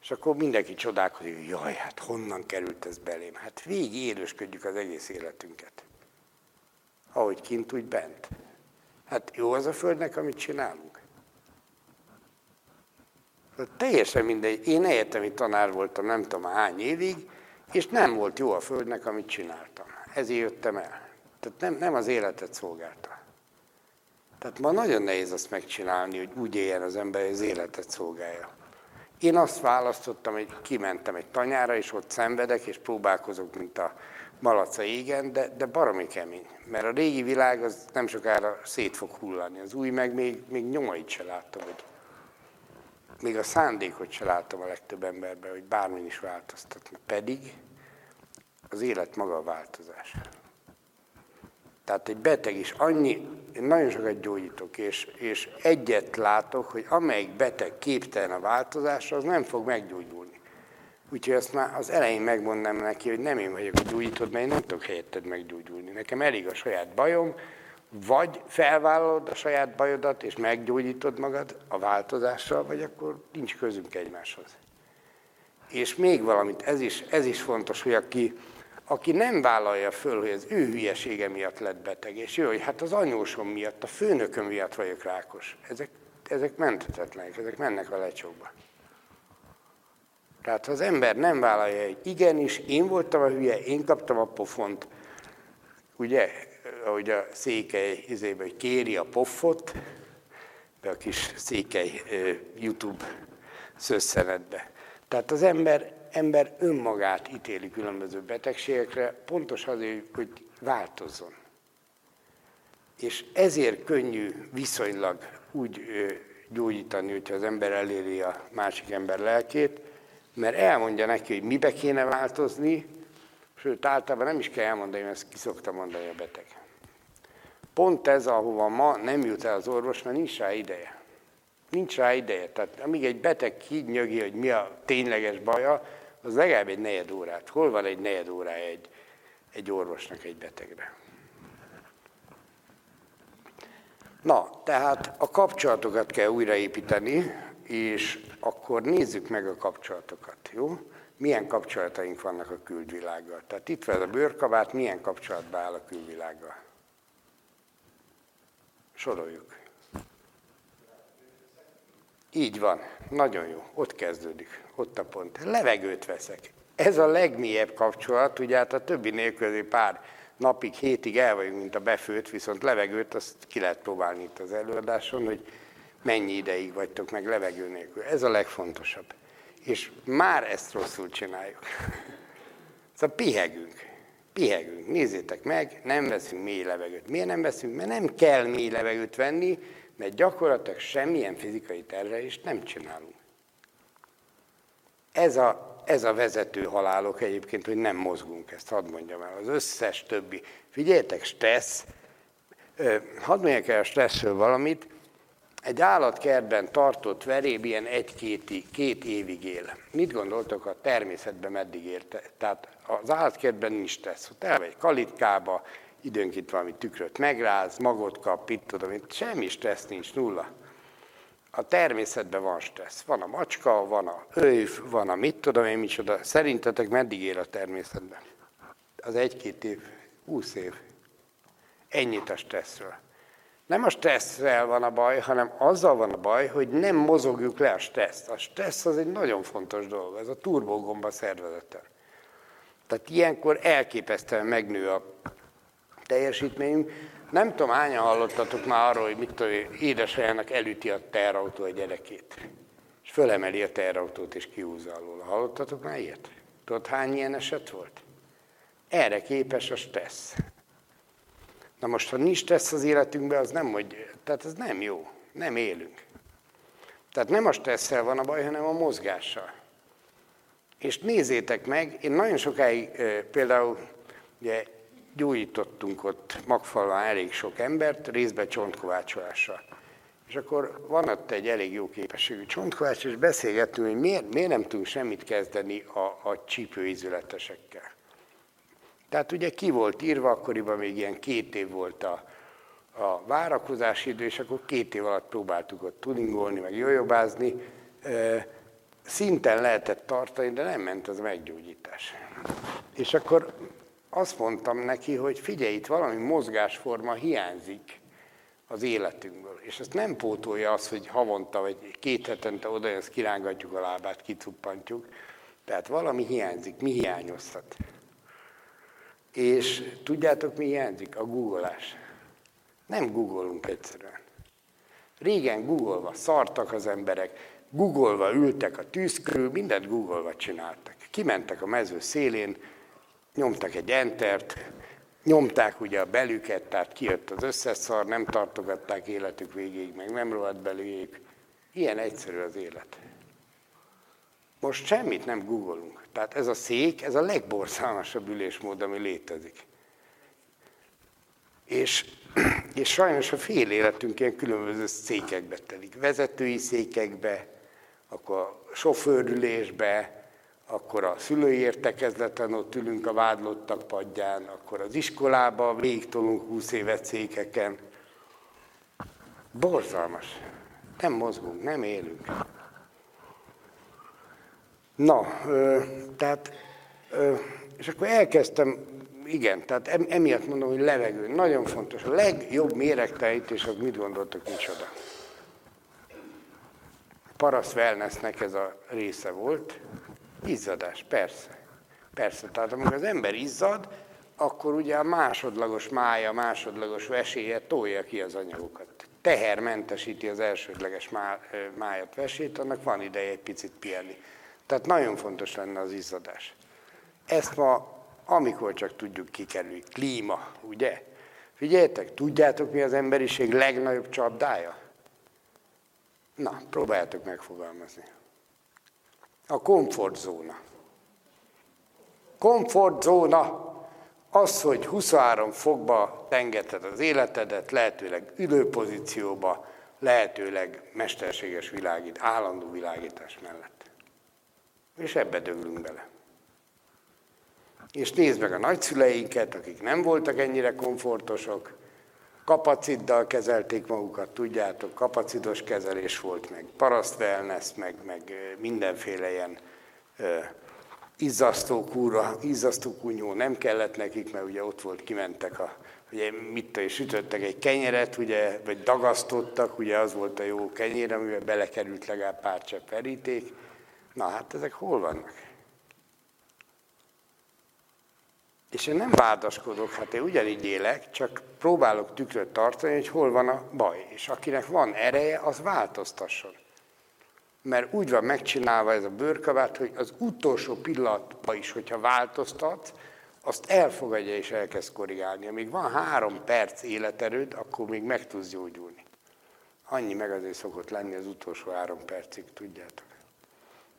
[SPEAKER 1] És akkor mindenki csodálkozik, hogy jaj, hát honnan került ez belém? Hát végig élősködjük az egész életünket. Ahogy kint, úgy bent. Hát jó az a Földnek, amit csinálunk. Hát teljesen mindegy. Én egyetemi tanár voltam nem tudom hány évig, és nem volt jó a Földnek, amit csináltam. Ezért jöttem el. Tehát nem, nem az életet szolgálta. Tehát ma nagyon nehéz azt megcsinálni, hogy úgy éljen az ember, hogy az életet szolgálja. Én azt választottam, hogy kimentem egy tanyára, és ott szenvedek, és próbálkozok, mint a malaca égen, de, de baromi kemény. Mert a régi világ az nem sokára szét fog hullani. Az új meg még, még nyomait se láttam, hogy még a szándékot se látom a legtöbb emberben, hogy bármin is változtatni. Pedig az élet maga a változás. Tehát egy beteg is annyi, én nagyon sokat gyógyítok, és, és egyet látok, hogy amelyik beteg képtelen a változásra, az nem fog meggyógyulni. Úgyhogy azt már az elején megmondom neki, hogy nem én vagyok a gyógyítod, mert én nem tudok helyetted meggyógyulni. Nekem elég a saját bajom, vagy felvállalod a saját bajodat, és meggyógyítod magad a változással, vagy akkor nincs közünk egymáshoz. És még valamit, ez is, ez is fontos, hogy aki, aki nem vállalja föl, hogy az ő hülyesége miatt lett beteg, és jó, hogy hát az anyósom miatt, a főnököm miatt vagyok rákos. Ezek, ezek menthetetlenek, ezek mennek a lecsóba. Tehát ha az ember nem vállalja, hogy igenis, én voltam a hülye, én kaptam a pofont, ugye, ahogy a székely izébe, hogy kéri a poffot, be a kis székely YouTube szösszenetbe. Tehát az ember, ember önmagát ítéli különböző betegségekre, pontos azért, hogy változzon. És ezért könnyű viszonylag úgy gyógyítani, hogyha az ember eléri a másik ember lelkét, mert elmondja neki, hogy mibe kéne változni, sőt, általában nem is kell elmondani, mert ezt ki szokta mondani a beteg. Pont ez, ahova ma nem jut el az orvos, mert nincs rá ideje. Nincs rá ideje. Tehát amíg egy beteg kinyögi, hogy mi a tényleges baja, az legalább egy negyed órát. Hol van egy negyed órája egy, egy orvosnak egy betegre? Na, tehát a kapcsolatokat kell újraépíteni, és akkor nézzük meg a kapcsolatokat, jó? Milyen kapcsolataink vannak a külvilággal? Tehát itt van a bőrkabát, milyen kapcsolatban áll a külvilággal? Soroljuk. Így van, nagyon jó, ott kezdődik, ott a pont. Levegőt veszek. Ez a legmélyebb kapcsolat, ugye hát a többi nélkül pár napig, hétig el vagyunk, mint a befőtt, viszont levegőt azt ki lehet próbálni itt az előadáson, hogy mennyi ideig vagytok meg levegő nélkül. Ez a legfontosabb. És már ezt rosszul csináljuk. Szóval pihegünk. Pihegünk. Nézzétek meg, nem veszünk mély levegőt. Miért nem veszünk? Mert nem kell mély levegőt venni, mert gyakorlatilag semmilyen fizikai terhelést nem csinálunk. Ez a, ez a vezető halálok egyébként, hogy nem mozgunk, ezt hadd mondjam el. Az összes többi. Figyeljetek, stressz. Hadd mondjak el a stresszről valamit egy állatkertben tartott veréb ilyen egy-két két évig él. Mit gondoltok a természetben meddig érte? Tehát az állatkertben nincs stressz. Ott elmegy kalitkába, időnként valami tükröt megráz, magot kap, itt tudom, semmi stressz nincs, nulla. A természetben van stressz. Van a macska, van a őv, van a mit tudom én micsoda. Szerintetek meddig él a természetben? Az egy-két év, húsz év. Ennyit a stresszről. Nem a stresszrel van a baj, hanem azzal van a baj, hogy nem mozogjuk le a stresszt. A stressz az egy nagyon fontos dolog, ez a turbogomba szervezete. Tehát ilyenkor elképesztően megnő a teljesítményünk. Nem tudom, hányan hallottatok már arról, hogy mit tudom, édesanyjának elüti a terrautó a gyerekét. És fölemeli a terrautót és kiúzza alól. Hallottatok már ilyet? Tudod, hány ilyen eset volt? Erre képes a stressz. Na most, ha nincs stressz az életünkben, az nem, hogy, tehát ez nem jó, nem élünk. Tehát nem a stresszel van a baj, hanem a mozgással. És nézzétek meg, én nagyon sokáig például ugye, gyújtottunk ott Magfalván elég sok embert, részben csontkovácsolással. És akkor van ott egy elég jó képességű csontkovács, és beszélgettünk, hogy miért, miért nem tudunk semmit kezdeni a, a csípőizületesekkel. Tehát ugye ki volt írva, akkoriban még ilyen két év volt a, a várakozási idő, és akkor két év alatt próbáltuk ott tuningolni, meg jojobázni. Szinten lehetett tartani, de nem ment az meggyógyítás. És akkor azt mondtam neki, hogy figyelj, itt valami mozgásforma hiányzik az életünkből. És ezt nem pótolja az, hogy havonta vagy két hetente oda ezt kirángatjuk a lábát, kicuppantjuk. Tehát valami hiányzik. Mi hiányozhat? És tudjátok, mi hiányzik? A googolás. Nem googolunk egyszerűen. Régen googolva szartak az emberek, googolva ültek a tűz körül, mindent googolva csináltak. Kimentek a mező szélén, nyomtak egy entert, nyomták ugye a belüket, tehát kijött az összes szar, nem tartogatták életük végéig, meg nem rohadt belőjék. Ilyen egyszerű az élet. Most semmit nem googolunk. Tehát ez a szék, ez a legborzalmasabb ülésmód, ami létezik. És, és sajnos a fél életünk ilyen különböző székekbe telik. Vezetői székekbe, akkor sofőrülésbe, akkor a szülői értekezleten ott ülünk a vádlottak padján, akkor az iskolába végtolunk 20 évet székeken. Borzalmas. Nem mozgunk, nem élünk. Na, ö, tehát, ö, és akkor elkezdtem, igen, tehát emiatt mondom, hogy levegő, nagyon fontos. A legjobb méregtelítés az mit gondoltok, micsoda? Paraszt wellnessnek ez a része volt. Izzadás, persze. Persze, tehát amikor az ember izzad, akkor ugye a másodlagos mája, másodlagos veséje tolja ki az anyagokat. Tehermentesíti az elsődleges má, májat, vesét, annak van ideje egy picit pihenni. Tehát nagyon fontos lenne az izzadás. Ezt ma, amikor csak tudjuk kikerülni, klíma, ugye? Figyeljetek, tudjátok mi az emberiség legnagyobb csapdája? Na, próbáljátok megfogalmazni. A komfortzóna. Komfortzóna az, hogy 23 fokba tengeted az életedet, lehetőleg ülőpozícióba, lehetőleg mesterséges világít, állandó világítás mellett. És ebbe döglünk bele. És nézd meg a nagyszüleinket, akik nem voltak ennyire komfortosok, kapaciddal kezelték magukat, tudjátok, kapacitos kezelés volt, meg paraszt wellness, meg, meg mindenféle ilyen izzasztó kúra, izzasztó kunyó nem kellett nekik, mert ugye ott volt, kimentek a, ugye mit és sütöttek egy kenyeret, ugye, vagy dagasztottak, ugye az volt a jó kenyér, amiben belekerült legalább pár csepp. Na hát ezek hol vannak? És én nem vádaskodok, hát én ugyanígy élek, csak próbálok tükröt tartani, hogy hol van a baj. És akinek van ereje, az változtasson. Mert úgy van megcsinálva ez a bőrkabát, hogy az utolsó pillanatban is, hogyha változtat, azt elfogadja és elkezd korrigálni. Amíg van három perc életerőd, akkor még meg tudsz gyógyulni. Annyi meg azért szokott lenni az utolsó három percig, tudjátok.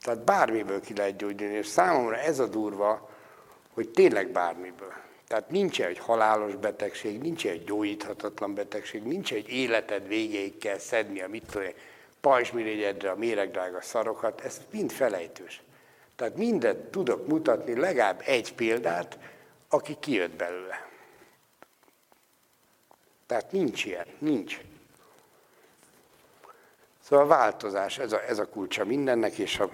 [SPEAKER 1] Tehát bármiből ki lehet gyógyulni, és számomra ez a durva, hogy tényleg bármiből. Tehát nincs egy halálos betegség, nincs egy gyógyíthatatlan betegség, nincs egy életed végéig kell szedni a mit tudom, pajzsmirigyedre a méregdrága szarokat, ez mind felejtős. Tehát mindent tudok mutatni, legalább egy példát, aki kijött belőle. Tehát nincs ilyen, nincs. Szóval a változás, ez a, ez a kulcsa mindennek, és a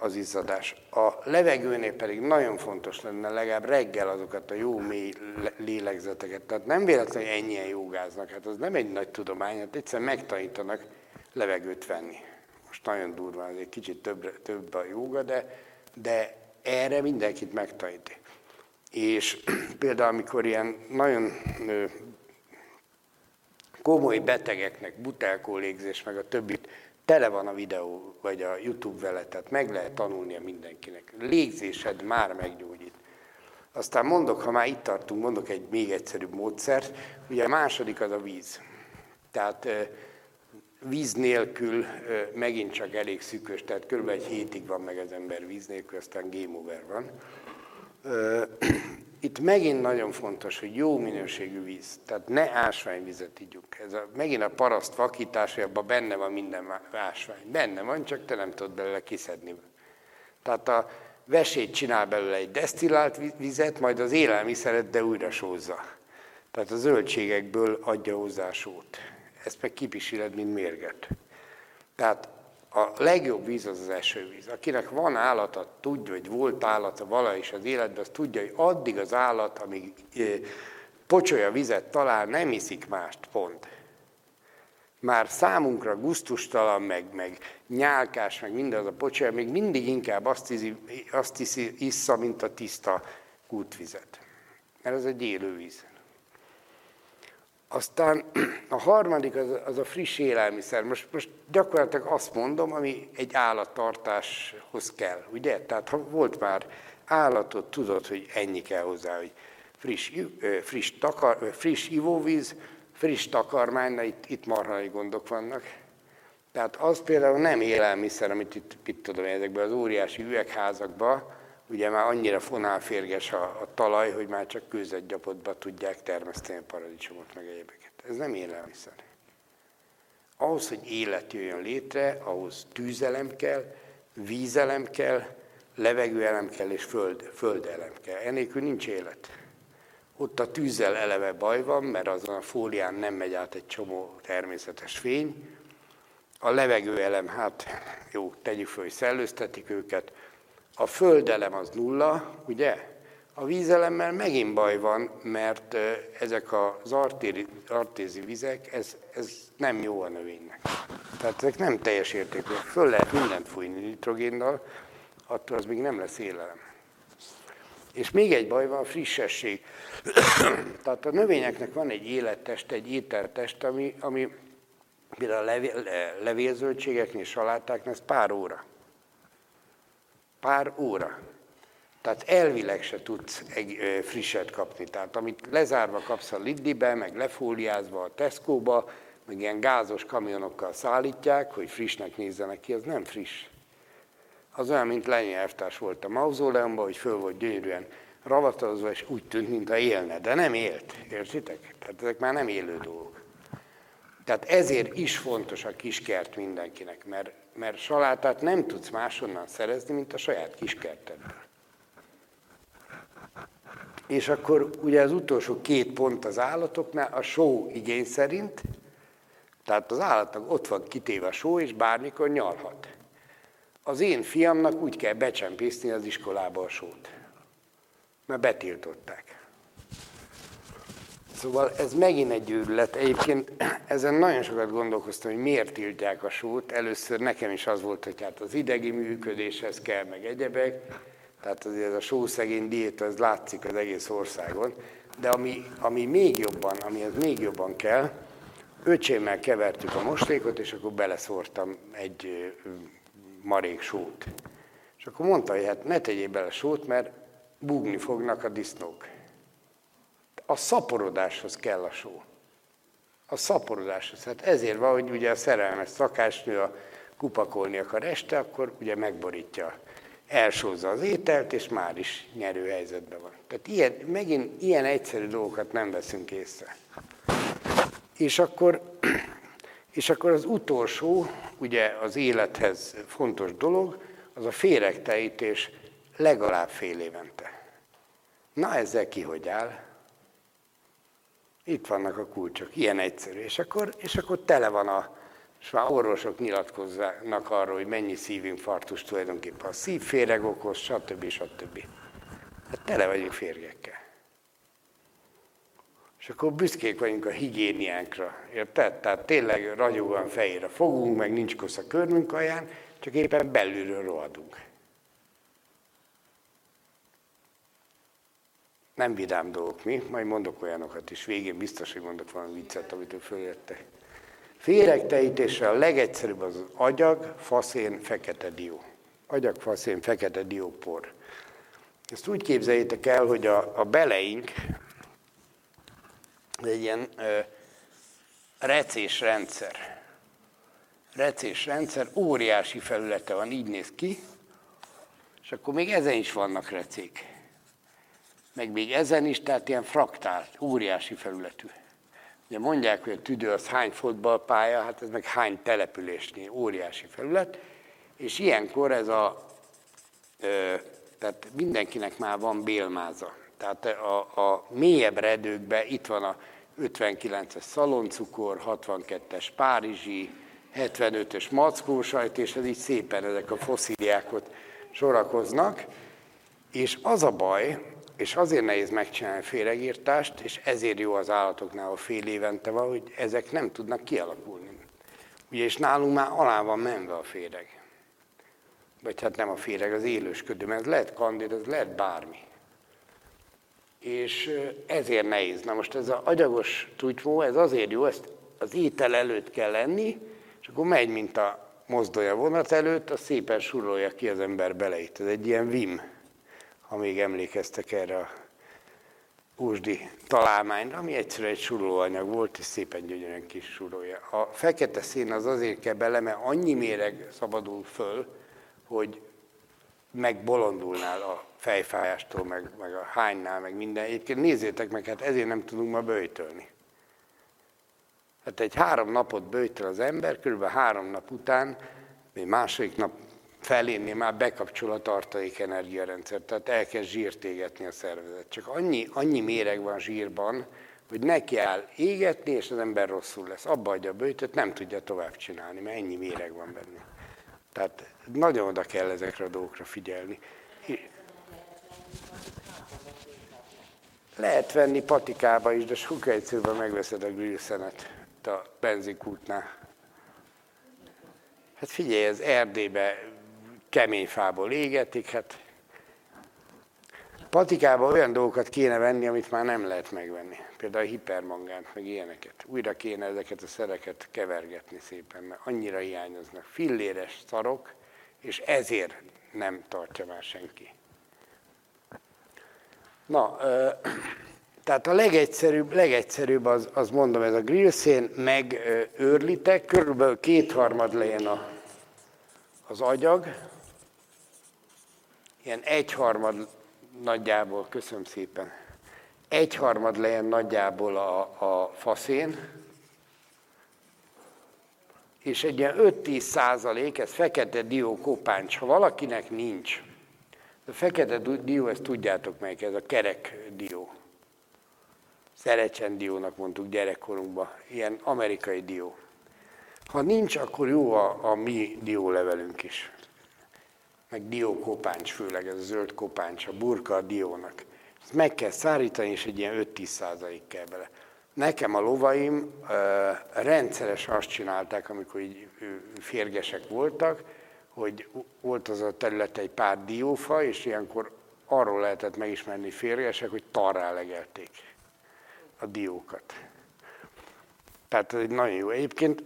[SPEAKER 1] az izzadás. A levegőnél pedig nagyon fontos lenne legalább reggel azokat a jó mély lélegzeteket. Tehát nem véletlenül, hogy ennyien jogáznak. Hát az nem egy nagy tudomány, hát egyszerűen megtanítanak levegőt venni. Most nagyon durva, ez egy kicsit több, több a joga, de, de erre mindenkit megtaníti. És például, amikor ilyen nagyon komoly betegeknek butelkó légzés, meg a többit tele van a videó, vagy a YouTube vele, tehát meg lehet tanulnia mindenkinek. Légzésed már meggyógyít. Aztán mondok, ha már itt tartunk, mondok egy még egyszerűbb módszert. Ugye a második az a víz. Tehát víz nélkül megint csak elég szűkös, tehát körülbelül egy hétig van meg az ember víz nélkül, aztán game over van. Itt megint nagyon fontos, hogy jó minőségű víz, tehát ne ásványvizet ígyunk. Ez a, megint a paraszt vakítás, hogy abban benne van minden ásvány. Benne van, csak te nem tudod belőle kiszedni. Tehát a vesét csinál belőle egy desztillált vizet, majd az élelmiszeret, de újra sózza. Tehát a zöldségekből adja hozzá sót. Ezt meg kipisiled, mint mérget. Tehát a legjobb víz az az esővíz. Akinek van állata, tudja, hogy volt állata vala is az életben, az tudja, hogy addig az állat, amíg pocsolya vizet talál, nem iszik mást, pont. Már számunkra guztustalan, meg, meg nyálkás, meg mindaz a pocsolya, még mindig inkább azt, iszi, azt iszi, issza, mint a tiszta kútvizet. Mert ez egy élő víz. Aztán a harmadik az, az a friss élelmiszer. Most, most gyakorlatilag azt mondom, ami egy állattartáshoz kell, ugye? Tehát ha volt már állatot, tudod, hogy ennyi kell hozzá, hogy friss, friss, takar, friss ivóvíz, friss takarmány, na itt, itt marhai gondok vannak. Tehát az például nem élelmiszer, amit itt, itt tudom, ezekben az óriási üvegházakban, ugye már annyira fonálférges a, a talaj, hogy már csak kőzetgyapotba tudják termeszteni a paradicsomot, meg egyébeket. Ez nem élelmiszer. Ahhoz, hogy élet jöjjön létre, ahhoz tűzelem kell, vízelem kell, levegőelem kell és föld, földelem kell. Enélkül nincs élet. Ott a tűzzel eleve baj van, mert azon a fólián nem megy át egy csomó természetes fény. A levegőelem, hát jó, tegyük föl, hogy szellőztetik őket. A földelem az nulla, ugye? A vízelemmel megint baj van, mert ezek az artéri, artézi vizek, ez, ez nem jó a növénynek. Tehát ezek nem teljes értékű. Föl lehet mindent fújni nitrogénnal, attól az még nem lesz élelem. És még egy baj van, a frissesség. Tehát a növényeknek van egy élettest, egy ételtest, ami, ami például a levélzöldségeknél, salátáknál, ez pár óra. Pár óra. Tehát elvileg se tudsz egy frisset kapni. Tehát amit lezárva kapsz a Liddibe, meg lefóliázva a Tesco-ba, meg ilyen gázos kamionokkal szállítják, hogy frissnek nézzenek ki, az nem friss. Az olyan, mint Lenin elvtárs volt a mauzóleumban, hogy föl volt gyönyörűen ravatozva, és úgy tűnt, mintha élne, de nem élt, értitek? Tehát ezek már nem élő dolgok. Tehát ezért is fontos a kiskert mindenkinek, mert, mert salátát nem tudsz máshonnan szerezni, mint a saját kiskertedből. És akkor ugye az utolsó két pont az állatoknál, a só igény szerint, tehát az állatnak ott van kitéve a só, és bármikor nyalhat. Az én fiamnak úgy kell becsempészni az iskolába a sót, mert betiltották. Szóval ez megint egy őrület. Egyébként ezen nagyon sokat gondolkoztam, hogy miért tiltják a sót. Először nekem is az volt, hogy hát az idegi működéshez kell, meg egyebek. Tehát azért ez a sószegény diéta, ez látszik az egész országon. De ami, ami még jobban, ami az még jobban kell, öcsémmel kevertük a mostékot, és akkor beleszórtam egy marék sót. És akkor mondta, hogy hát ne tegyél bele sót, mert búgni fognak a disznók. A szaporodáshoz kell a só. A szaporodáshoz. Hát ezért van, hogy ugye a szerelmes szakásnő a kupakolni akar este, akkor ugye megborítja, elsózza az ételt, és már is nyerő helyzetben van. Tehát ilyen, megint ilyen egyszerű dolgokat nem veszünk észre. És akkor, és akkor az utolsó, ugye az élethez fontos dolog, az a féregteítés legalább fél évente. Na ezzel ki hogy áll? Itt vannak a kulcsok, ilyen egyszerű. És akkor, és akkor tele van a, és már orvosok nyilatkoznak arról, hogy mennyi szívinfarktus tulajdonképpen a szívféreg okoz, stb. stb. Hát tele vagyunk férgekkel. És akkor büszkék vagyunk a higiéniánkra, érted? Tehát tényleg ragyogóan fejére fogunk, meg nincs kosz a körmünk alján, csak éppen belülről rohadunk. Nem vidám dolgok mi, majd mondok olyanokat is, végén biztos, hogy mondok valami viccet, amit ő följöttek. Féregtejítésre a legegyszerűbb az agyag, faszén, fekete dió. Agyag, faszén, fekete diópor. Ezt úgy képzeljétek el, hogy a, a beleink, egy ilyen ö, recés rendszer. Recés rendszer, óriási felülete van, így néz ki, és akkor még ezen is vannak recék. Meg még ezen is, tehát ilyen fraktált, óriási felületű. Ugye mondják, hogy a tüdő az hány fotballpálya, hát ez meg hány településnél, óriási felület, és ilyenkor ez a, ö, tehát mindenkinek már van bélmáza. Tehát a, a mélyebb redőkben itt van a 59-es szaloncukor, 62-es párizsi, 75-ös mackósajt, és ez így szépen ezek a foszíliák ott sorakoznak. És az a baj, és azért nehéz megcsinálni a féregírtást, és ezért jó az állatoknál, a fél évente van, hogy ezek nem tudnak kialakulni. Ugye, és nálunk már alá van menve a féreg. Vagy hát nem a féreg, az élősködő, mert ez lehet kandid, ez lehet bármi. és ezért nehéz. Na most ez az agyagos tutymó, ez azért jó, ezt az étel előtt kell lenni, és akkor megy, mint a mozdolja vonat előtt, az szépen surolja ki az ember beleit. Ez egy ilyen vim, ha még emlékeztek erre a úsdi találmányra, ami egyszerűen egy surolóanyag volt, és szépen gyönyörűen kis surolja. A fekete szín az azért kell bele, mert annyi méreg szabadul föl, hogy megbolondulnál a fejfájástól, meg, meg a hánynál, meg minden. Egyébként nézzétek meg, hát ezért nem tudunk ma böjtölni. Hát egy három napot böjtöl az ember, körülbelül három nap után, még második nap felénni már bekapcsol a tartalék energiarendszer, tehát elkezd zsírt égetni a szervezet. Csak annyi, annyi méreg van zsírban, hogy neki áll égetni, és az ember rosszul lesz. Abba adja a bőtöt, nem tudja tovább csinálni, mert ennyi méreg van benne. Tehát nagyon oda kell ezekre a dolgokra figyelni. Lehet venni patikába is, de sokkal egyszerűbben megveszed a grillszenet a benzinkútnál. Hát figyelj, ez Erdélybe kemény fából égetik, hát patikába olyan dolgokat kéne venni, amit már nem lehet megvenni. Például a hipermangánt, meg ilyeneket. Újra kéne ezeket a szereket kevergetni szépen, mert annyira hiányoznak. Filléres szarok, és ezért nem tartja már senki. Na, tehát a legegyszerűbb, legegyszerűbb az, az mondom, ez a grillszén, meg őrlitek, körülbelül kétharmad legyen a, az agyag, ilyen egyharmad nagyjából, köszönöm szépen, egyharmad legyen nagyjából a, a faszén, és egy ilyen 5-10 százalék, ez fekete dió kopáncs, ha valakinek nincs, a fekete dió, ezt tudjátok meg, ez a kerek dió. Szerecsen diónak mondtuk gyerekkorunkban, ilyen amerikai dió. Ha nincs, akkor jó a, a mi diólevelünk is. Meg diókopáncs főleg, ez a zöld kopáncs, a burka a diónak. Ezt meg kell szárítani, és egy ilyen 5-10 százalék kell bele. Nekem a lovaim uh, rendszeres azt csinálták, amikor így férgesek voltak, hogy volt az a terület egy pár diófa, és ilyenkor arról lehetett megismerni férgesek, hogy tarrá legelték a diókat. Tehát ez nagyon jó. Egyébként,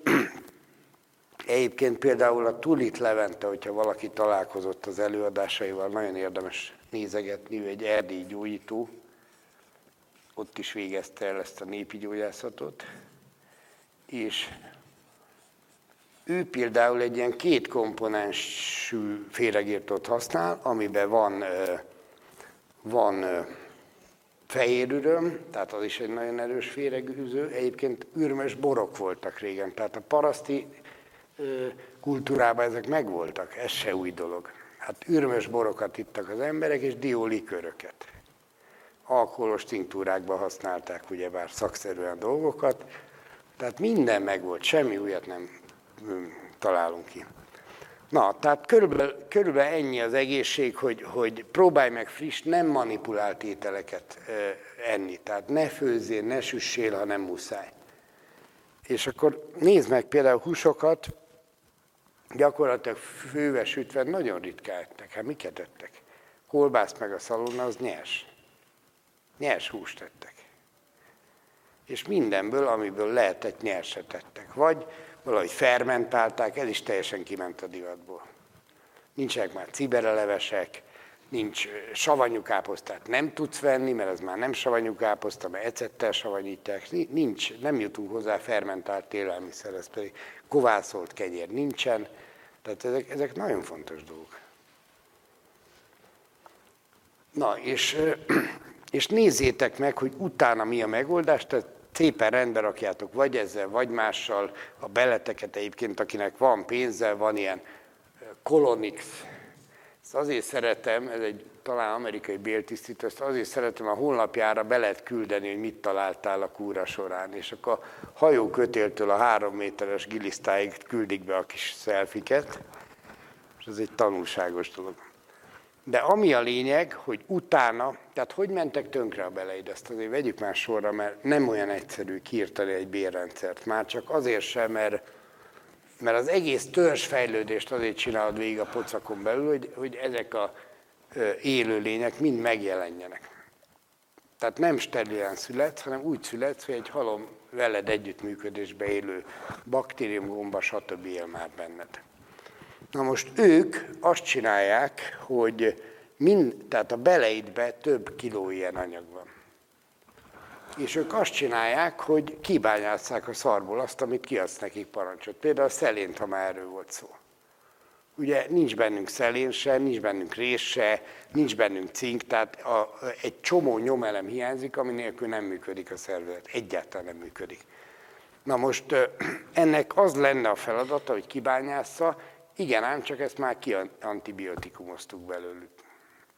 [SPEAKER 1] egyébként például a Tulit Levente, hogyha valaki találkozott az előadásaival, nagyon érdemes nézegetni, ő egy erdélyi gyógyító, ott is végezte el ezt a népi gyógyászatot, és ő például egy ilyen két komponensű féregírtót használ, amiben van, van fehérüröm, tehát az is egy nagyon erős féregűző. Egyébként ürmös borok voltak régen, tehát a paraszti kultúrában ezek megvoltak, ez se új dolog. Hát ürmös borokat ittak az emberek, és dióliköröket. Alkoholos tinktúrákban használták ugyebár szakszerűen dolgokat, tehát minden megvolt, semmi újat nem találunk ki. Na, tehát körülbelül, körülbelül ennyi az egészség, hogy, hogy próbálj meg friss, nem manipulált ételeket enni. Tehát ne főzzél, ne süssél, ha nem muszáj. És akkor nézd meg például húsokat, gyakorlatilag főve sütve nagyon ritkán ettek. Hát miket ettek? Kolbászt meg a szalonna, az nyers. Nyers húst ettek. És mindenből, amiből lehetett, nyerset ettek. Vagy valahogy fermentálták, ez is teljesen kiment a divatból. Nincsenek már ciberelevesek, nincs savanyú káposztát nem tudsz venni, mert ez már nem savanyú káposzta, mert ecettel savanyítják, nincs, nem jutunk hozzá fermentált élelmiszerhez, pedig kovászolt kegyér nincsen, tehát ezek, ezek nagyon fontos dolgok. Na, és, és nézzétek meg, hogy utána mi a megoldás, tehát szépen rendbe rakjátok, vagy ezzel, vagy mással a beleteket egyébként, akinek van pénze, van ilyen Colonix. Ezt azért szeretem, ez egy talán amerikai béltisztítő, ezt azért szeretem, a honlapjára be lehet küldeni, hogy mit találtál a kúra során, és akkor a hajókötéltől a három méteres gilisztáig küldik be a kis szelfiket, és ez egy tanulságos dolog. De ami a lényeg, hogy utána, tehát hogy mentek tönkre a beleid, ezt azért vegyük már sorra, mert nem olyan egyszerű kiirtani egy bérrendszert. Már csak azért sem, mert, mert az egész törzsfejlődést azért csinálod végig a pocakon belül, hogy, hogy ezek a élő lények mind megjelenjenek. Tehát nem sterilen születsz, hanem úgy születsz, hogy egy halom veled együttműködésbe élő baktérium, gomba, stb. él már benned. Na most ők azt csinálják, hogy mind, tehát a beleidbe több kiló ilyen anyag van. És ők azt csinálják, hogy kibányásszák a szarból azt, amit kiadsz nekik parancsot. Például a szelént, ha már erről volt szó. Ugye nincs bennünk szelén se, nincs bennünk rés se, nincs bennünk cink, tehát a, egy csomó nyomelem hiányzik, ami nélkül nem működik a szervezet. Egyáltalán nem működik. Na most ennek az lenne a feladata, hogy kibányásza, igen, ám csak ezt már kiantibiotikumoztuk belőlük.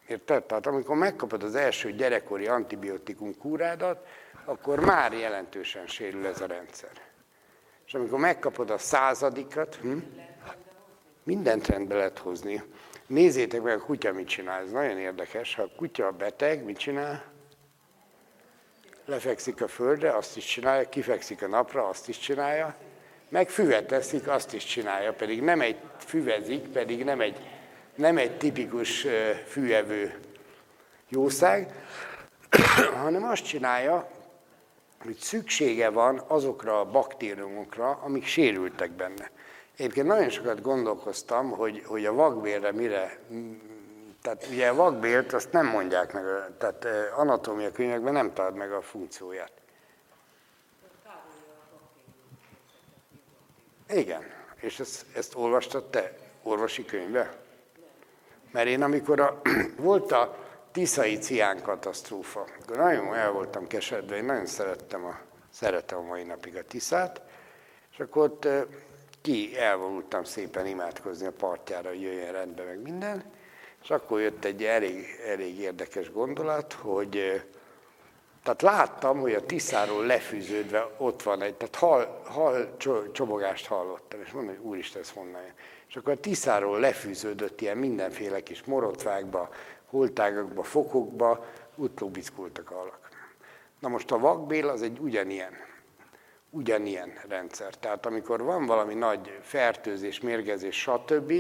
[SPEAKER 1] Érted? Tehát amikor megkapod az első gyerekkori antibiotikum kúrádat, akkor már jelentősen sérül ez a rendszer. És amikor megkapod a századikat, hm? mindent rendbe lehet hozni. Nézzétek meg, a kutya mit csinál, ez nagyon érdekes. Ha a kutya beteg, mit csinál? Lefekszik a földre, azt is csinálja, kifekszik a napra, azt is csinálja, meg füvet teszik, azt is csinálja, pedig nem egy füvezik, pedig nem egy, nem egy tipikus fűevő jószág, hanem azt csinálja, hogy szüksége van azokra a baktériumokra, amik sérültek benne. Egyébként nagyon sokat gondolkoztam, hogy, hogy a vakbélre mire, tehát ugye a vakbélt azt nem mondják meg, tehát anatómia könyvekben nem talad meg a funkcióját. Igen, és ezt, ezt olvastad te orvosi könyvbe? Mert én amikor a, volt a Tiszai cián katasztrófa, nagyon el voltam kesedve, én nagyon szerettem a, szeretem a mai napig a Tiszát, és akkor ott ki elvonultam szépen imádkozni a partjára, hogy jöjjön rendbe meg minden, és akkor jött egy elég, elég érdekes gondolat, hogy tehát láttam, hogy a Tiszáról lefűződve ott van egy, tehát hal, hal csobogást hallottam, és mondom, hogy úristen, ez honnan jön. És akkor a Tiszáról lefűződött ilyen mindenféle kis morotvákba, holtágakba, fokokba, utlóbickultak a halak. Na most a vakbél az egy ugyanilyen ugyanilyen rendszer. Tehát amikor van valami nagy fertőzés, mérgezés, stb.,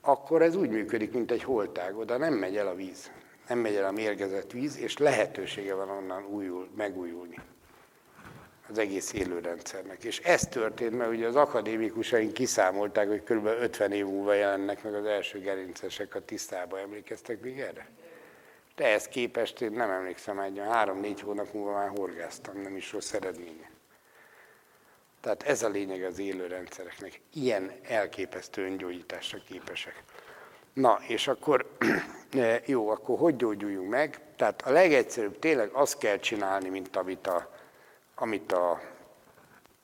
[SPEAKER 1] akkor ez úgy működik, mint egy holtág, oda nem megy el a víz, nem megy el a mérgezett víz, és lehetősége van onnan újul, megújulni az egész élőrendszernek. És ez történt, mert ugye az akadémikusaink kiszámolták, hogy kb. 50 év múlva jelennek meg az első gerincesek a tisztába. Emlékeztek még erre? De ehhez képest én nem emlékszem, egy három-négy hónap múlva már horgáztam, nem is rossz eredménye. Tehát ez a lényeg az élő rendszereknek. Ilyen elképesztő öngyógyításra képesek. Na, és akkor jó, akkor hogy gyógyuljunk meg? Tehát a legegyszerűbb tényleg azt kell csinálni, mint amit a, amit a,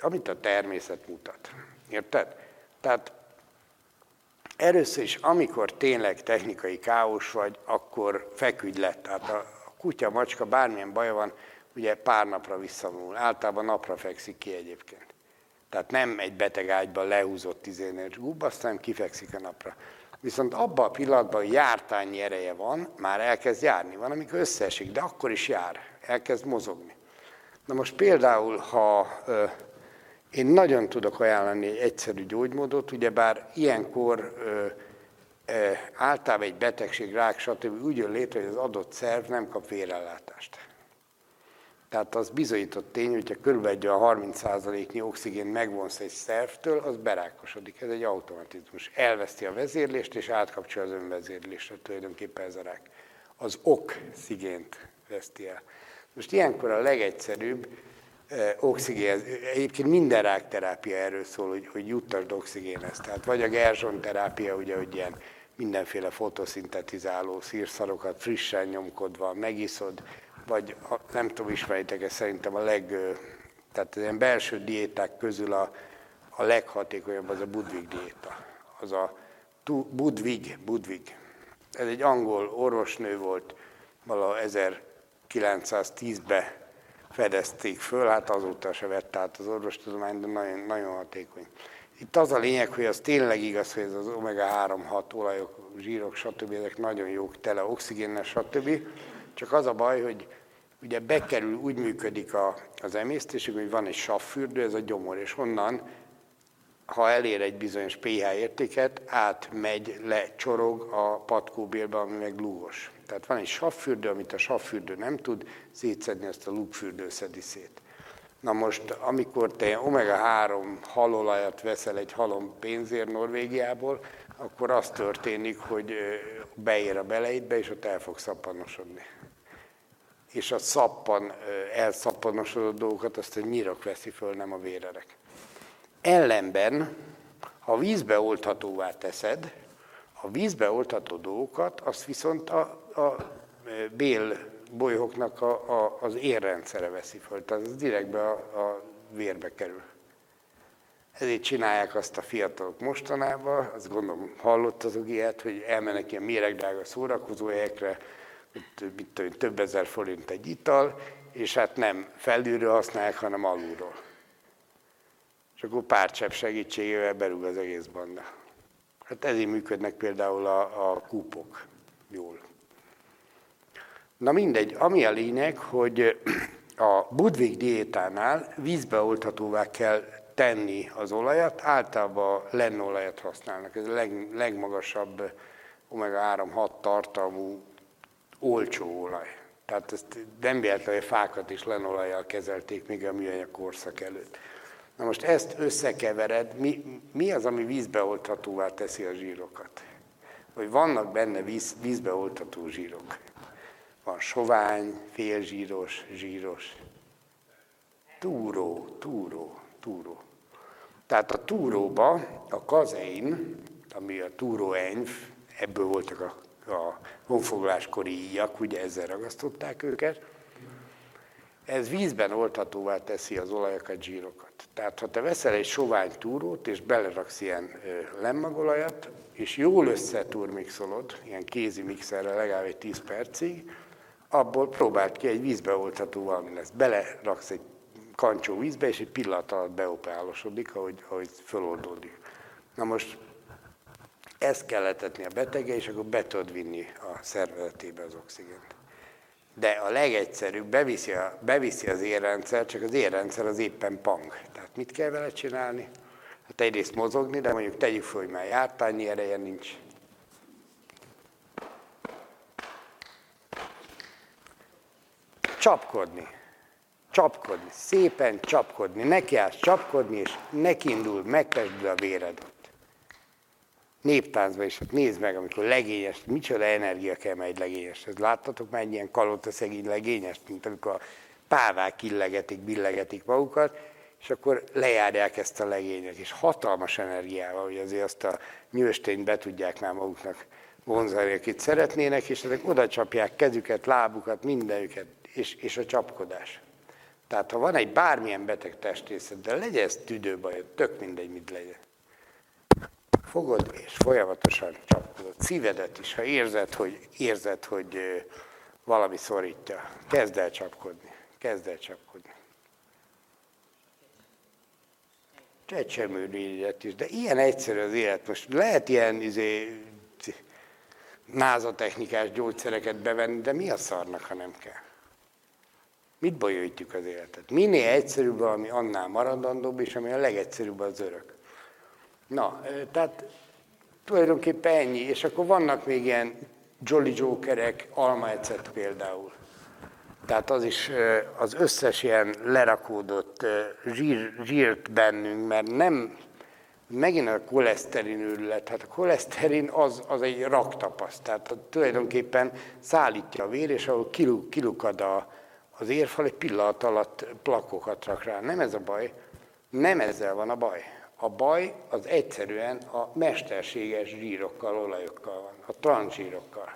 [SPEAKER 1] amit a természet mutat. Érted? Tehát először is, amikor tényleg technikai káosz vagy, akkor feküdj le. Tehát a kutya, macska, bármilyen baja van, ugye pár napra visszavonul. Általában napra fekszik ki egyébként. Tehát nem egy beteg ágyban lehúzott tizénél gub, aztán kifekszik a napra. Viszont abban a pillanatban, jártányi ereje van, már elkezd járni. Van, amikor összeesik, de akkor is jár, elkezd mozogni. Na most például, ha én nagyon tudok ajánlani egy egyszerű gyógymódot, ugyebár ilyenkor általában egy betegség, rák, stb. úgy jön létre, hogy az adott szerv nem kap vérellátást. Tehát az bizonyított tény, hogyha körülbelül egy 30%-nyi oxigén megvonsz egy szervtől, az berákosodik. Ez egy automatizmus. Elveszti a vezérlést, és átkapcsol az önvezérlésre tulajdonképpen ez a rák. Az oxigént veszti el. Most ilyenkor a legegyszerűbb eh, oxigén, egyébként minden rákterápia erről szól, hogy, hogy juttasd oxigénhez. Tehát vagy a Gerzson terápia, ugye, hogy ilyen mindenféle fotoszintetizáló szírszarokat frissen nyomkodva megiszod, vagy nem tudom, ismeritek-e szerintem a leg, tehát az ilyen belső diéták közül a, a leghatékonyabb az a Budvig diéta. Az a Budvig, Budvig. Ez egy angol orvosnő volt, valaha 1910-ben fedezték föl, hát azóta se vett át az orvostudomány, de nagyon, nagyon hatékony. Itt az a lényeg, hogy az tényleg igaz, hogy ez az omega-3-6 olajok, zsírok, stb. ezek nagyon jók, tele oxigénnel, stb. Csak az a baj, hogy ugye bekerül, úgy működik a, az emésztésük, hogy van egy savfürdő, ez a gyomor, és onnan, ha elér egy bizonyos pH értéket, átmegy, lecsorog a patkóbélbe, ami meg lúgos. Tehát van egy savfürdő, amit a savfürdő nem tud szétszedni, azt a lúgfürdő szedi szét. Na most, amikor te omega-3 halolajat veszel egy halom pénzért Norvégiából, akkor az történik, hogy beér a beleidbe, és ott el fog szappanosodni. És a szappan, elszappanosodott dolgokat azt a nyirok veszi föl, nem a vérerek. Ellenben, ha vízbe olthatóvá teszed, a vízbe oltható dolgokat, azt viszont a, a bél bolyhoknak a, a, az érrendszere veszi föl, tehát az direktbe a, a vérbe kerül. Ezért csinálják azt a fiatalok mostanában, azt gondolom hallottatok ilyet, hogy elmennek ilyen méregdrága szórakozóhelyekre, mit tudom, több ezer forint egy ital, és hát nem felülről használják, hanem alulról. És akkor pár csepp segítségével berúg az egész banda. Hát ezért működnek például a, a kúpok jól. Na mindegy, ami a lényeg, hogy a Budvig diétánál vízbe olthatóvá kell tenni az olajat, általában lennolajat használnak. Ez a leg, legmagasabb omega-3-6 tartalmú olcsó olaj. Tehát ezt nem véletlenül fákat is lenolajjal kezelték még a műanyag korszak előtt. Na most ezt összekevered, mi, mi az, ami vízbeolthatóvá teszi a zsírokat? Hogy vannak benne víz, vízbeoltható zsírok. Van sovány, félzsíros, zsíros. Túró, túró, túró. Tehát a túróba a kazein, ami a túróenyv, ebből voltak a, a honfoglaláskori íjak, ugye ezzel ragasztották őket, ez vízben olthatóvá teszi az olajakat, zsírokat. Tehát ha te veszel egy sovány túrót, és beleraksz ilyen lemmagolajat, és jól összeturmixolod, ilyen kézi mixerrel legalább egy 10 percig, abból próbáld ki egy vízbe oltható valami lesz. Beleraksz egy kancsó vízbe, és egy pillanat alatt beopálosodik, ahogy, ahogy föloldódik. Na most ezt kell letetni a betege, és akkor be tudod vinni a szervezetébe az oxigént. De a legegyszerűbb, beviszi, a, beviszi az érrendszer, csak az érrendszer az éppen pang. Tehát mit kell vele csinálni? Hát egyrészt mozogni, de mondjuk tegyük fel, hogy már jártányi ereje nincs. Csapkodni. Csapkodni. Szépen csapkodni. Neki állsz csapkodni, és neki indul, megtesd a véred néptáncban is, hát nézd meg, amikor legényes, micsoda energia kell egy legényes. Ez láttatok már egy ilyen kalóta szegény legényest, mint amikor a pávák illegetik, billegetik magukat, és akkor lejárják ezt a legényet, és hatalmas energiával, hogy azért azt a nyőstényt be tudják már maguknak vonzani, akit szeretnének, és ezek oda csapják kezüket, lábukat, mindenüket, és, és a csapkodás. Tehát ha van egy bármilyen beteg testrészed, de legyen ez tüdőbaj, tök mindegy, mit legyen fogod, és folyamatosan csapkodod szívedet is, ha érzed, hogy, érzed, hogy valami szorítja. Kezd el csapkodni, kezd el csapkodni. Csecsemőrényet is, de ilyen egyszerű az élet. Most lehet ilyen izé, názatechnikás gyógyszereket bevenni, de mi a szarnak, ha nem kell? Mit bajolítjuk az életet? Minél egyszerűbb valami, annál maradandóbb, és ami a legegyszerűbb az örök. Na, tehát tulajdonképpen ennyi, és akkor vannak még ilyen Jolly Jokerek, ecet például. Tehát az is az összes ilyen lerakódott zsír, zsírt bennünk, mert nem, megint a koleszterin őrület, hát a koleszterin az, az egy raktapasz, tehát tulajdonképpen szállítja a vér, és ahol kiluk, kilukad a, az érfal, egy pillanat alatt plakokat rak rá. Nem ez a baj, nem ezzel van a baj a baj az egyszerűen a mesterséges zsírokkal, olajokkal van, a transzsírokkal.